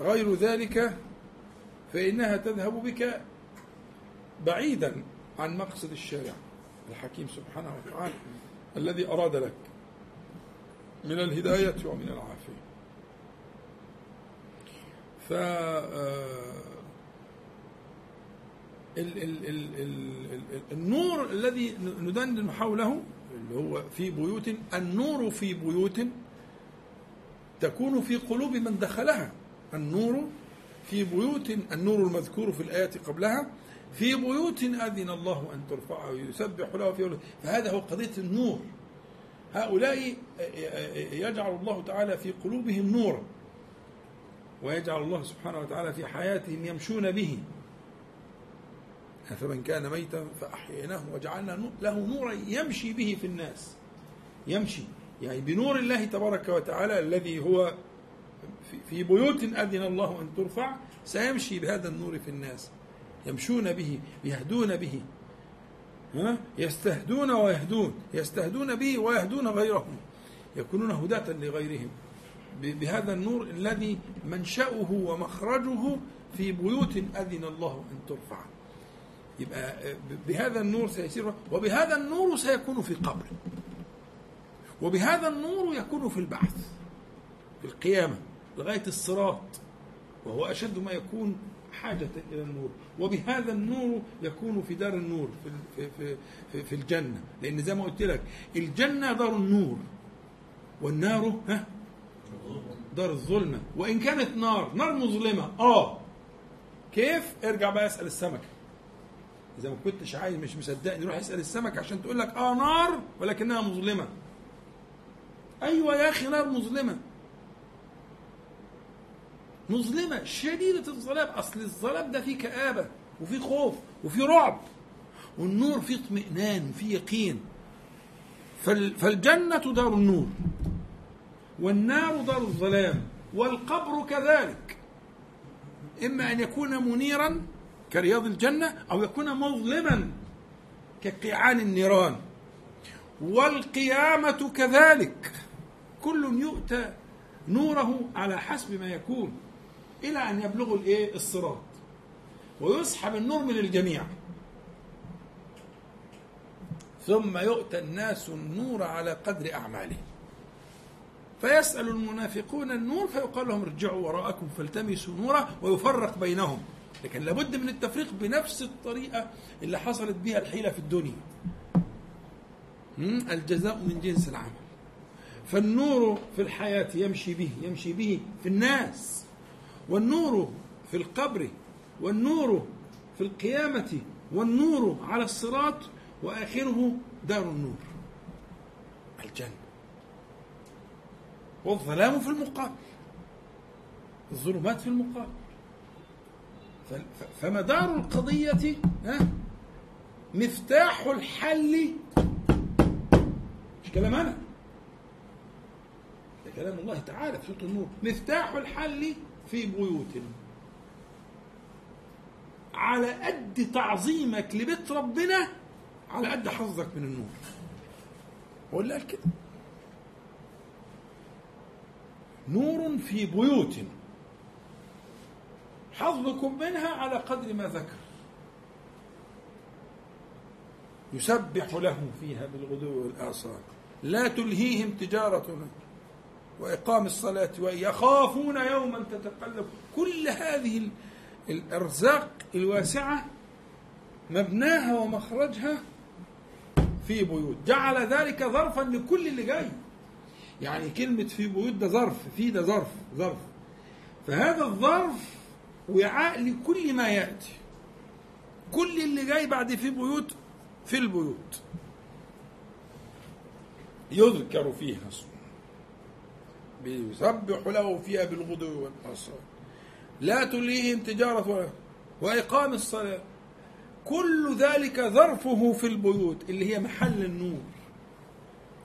غير ذلك فإنها تذهب بك بعيدا عن مقصد الشارع. الحكيم سبحانه وتعالى الذي أراد لك من الهداية ومن العافية. ف آه، ال- ال- ال- ال- النور الذي ندندن حوله اللي هو في بيوت النور في بيوت تكون في قلوب من دخلها. النور في بيوت النور المذكور في الآية قبلها في بيوت أذن الله أن ترفع ويسبح له فيها فهذا هو قضية النور. هؤلاء يجعل الله تعالى في قلوبهم نورا ويجعل الله سبحانه وتعالى في حياتهم يمشون به. فمن كان ميتا فأحييناه وجعلنا له نورا يمشي به في الناس. يمشي. يعني بنور الله تبارك وتعالى الذي هو في- في بيوت أذن الله أن ترفع سيمشي بهذا النور في الناس. يمشون به يهدون به. ها؟ يستهدون ويهدون يستهدون به ويهدون غيرهم. يكونون هداة لغيرهم. بهذا النور الذي منشأه ومخرجه في بيوت أذن الله أن ترفع. يبقى بهذا النور سيسير وبهذا النور سيكون في قبر وبهذا النور يكون في البعث في القيامة لغاية الصراط. وهو أشد ما يكون حاجة إلى النور. وبهذا النور يكون في دار النور في, في, في, في, الجنة. لأن زي ما قلت لك الجنة دار النور والنار ها؟ دار الظلمة. وإن كانت نار نار مظلمة. آه. كيف؟ ارجع بقى اسأل السمكة إذا ما كنتش عايز مش مصدقني روح اسأل السمكة عشان تقول لك آه نار ولكنها مظلمة. أيوة يا أخي نار مظلمة. مظلمة شديدة الظلام. أصل الظلام ده فيه كآبة وفيه خوف وفيه رعب والنور فيه اطمئنان وفيه يقين. فال- فالجنة دار النور والنار دار الظلام والقبر كذلك. إما أن يكون منيرا كرياض الجنة أو يكون مظلما كقيعان النيران. والقيامة كذلك. كل يؤتى نوره على حسب ما يكون. إلى أن يبلغوا الإيه؟ الصراط. ويسحب النور من الجميع. ثم يؤتى الناس النور على قدر أعمالهم فيسأل المنافقون النور فيقال لهم ارجعوا وراءكم فالتمسوا نورا ويفرق بينهم. لكن لابد من التفريق بنفس الطريقة اللي حصلت بها الحيلة في الدنيا؟ الجزاء من جنس العمل. فالنور في الحياة يمشي به يمشي به في الناس. والنور في القبر والنور في القيامة والنور على الصراط وآخره دار النور. الجنة. والظلام في المقابل الظلمات في المقابل فمدار القضية ها؟ مفتاح الحل. مش كلام أنا. ده كلام الله تعالى في سورة النور. مفتاح الحل في بيوت. على قد تعظيمك لبيت ربنا على قد حظك من النور. هو اللي قال كده. نور في بيوت. حظكم منها على قدر ما ذكر. يسبح له فيها بالغدو والآصال. لا تلهيهم تجارة. وإقام الصلاة ويخافون يوما تتقلب. كل هذه ال- الأرزاق الواسعة مبناها ومخرجها في بيوت. جعل ذلك ظرفا لكل اللي جاي. يعني كلمة في بيوت ده ظرف في ده ظرف ظرف. فهذا الظرف وعاء لكل ما يأتي. كل اللي جاي بعد في بيوت في البيوت. يذكر فيها اسمه. بيسبح له فيها بالغدو والآصال لا تلهيهم تجارة ولا وإقام الصلاة. كل ذلك ظرفه في البيوت اللي هي محل النور.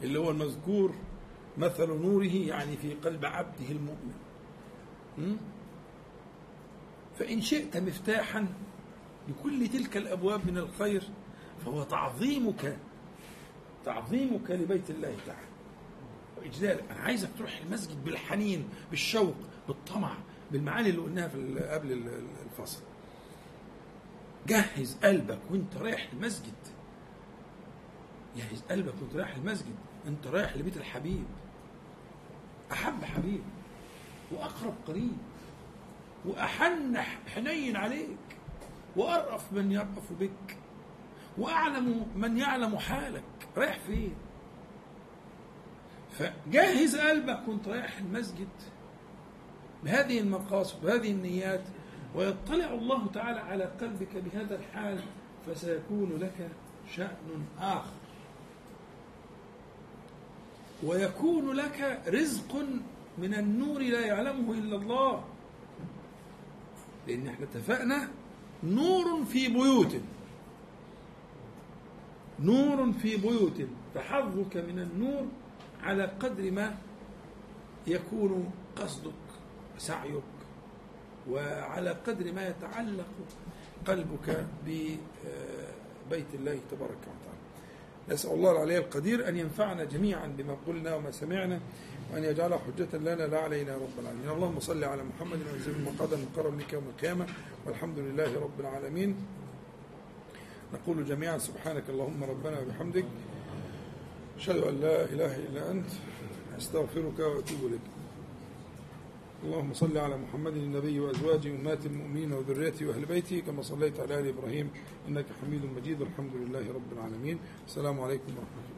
اللي هو المذكور مثل نوره يعني في قلب عبده المؤمن? فإن شئت مفتاحا لكل تلك الأبواب من الخير فهو تعظيمك تعظيمك لبيت الله تعالى. وإجلالك أنا عايزك تروح المسجد بالحنين بالشوق بالطمع بالمعاني اللي قلناها في قبل ال- الفصل. جهز قلبك وأنت رايح المسجد. جهز قلبك وأنت رايح المسجد. أنت رايح لبيت الحبيب. أحب حبيب. وأقرب قريب. وأحن حنين عليك. وارأف من يرأف بك. وأعلم من يعلم حالك. رايح فين؟ فجهز قلبك وانت رايح المسجد بهذه المقاصد بهذه النيات ويطلع الله تعالى على قلبك بهذا الحال فسيكون لك شأن آخر. ويكون لك رزق من النور لا يعلمه إلا الله. لأن إحنا اتفقنا نور في بيوت. نور في بيوت. فحظك من النور على قدر ما يكون قصدك سعيك وعلى قدر ما يتعلق قلبك ببيت الله تبارك وتعالى. نسأل الله العلي القدير أن ينفعنا جميعا بما قلنا وما سمعنا وأن يجعله حجة لنا لا علينا رب العالمين. اللهم صل على محمد وأنزل المقعد المقرب لك يوم القيامة والحمد لله رب العالمين. نقول جميعا سبحانك اللهم ربنا وبحمدك أشهد أن لا إله إلا أنت أستغفرك وأتوب إليك. اللهم صل على محمد النبي وأزواجه أمهات المؤمنين وذريته وأهل بيته كما صليت على آل إبراهيم إنك حميد مجيد. والحمد لله رب العالمين. السلام عليكم ورحمة الله.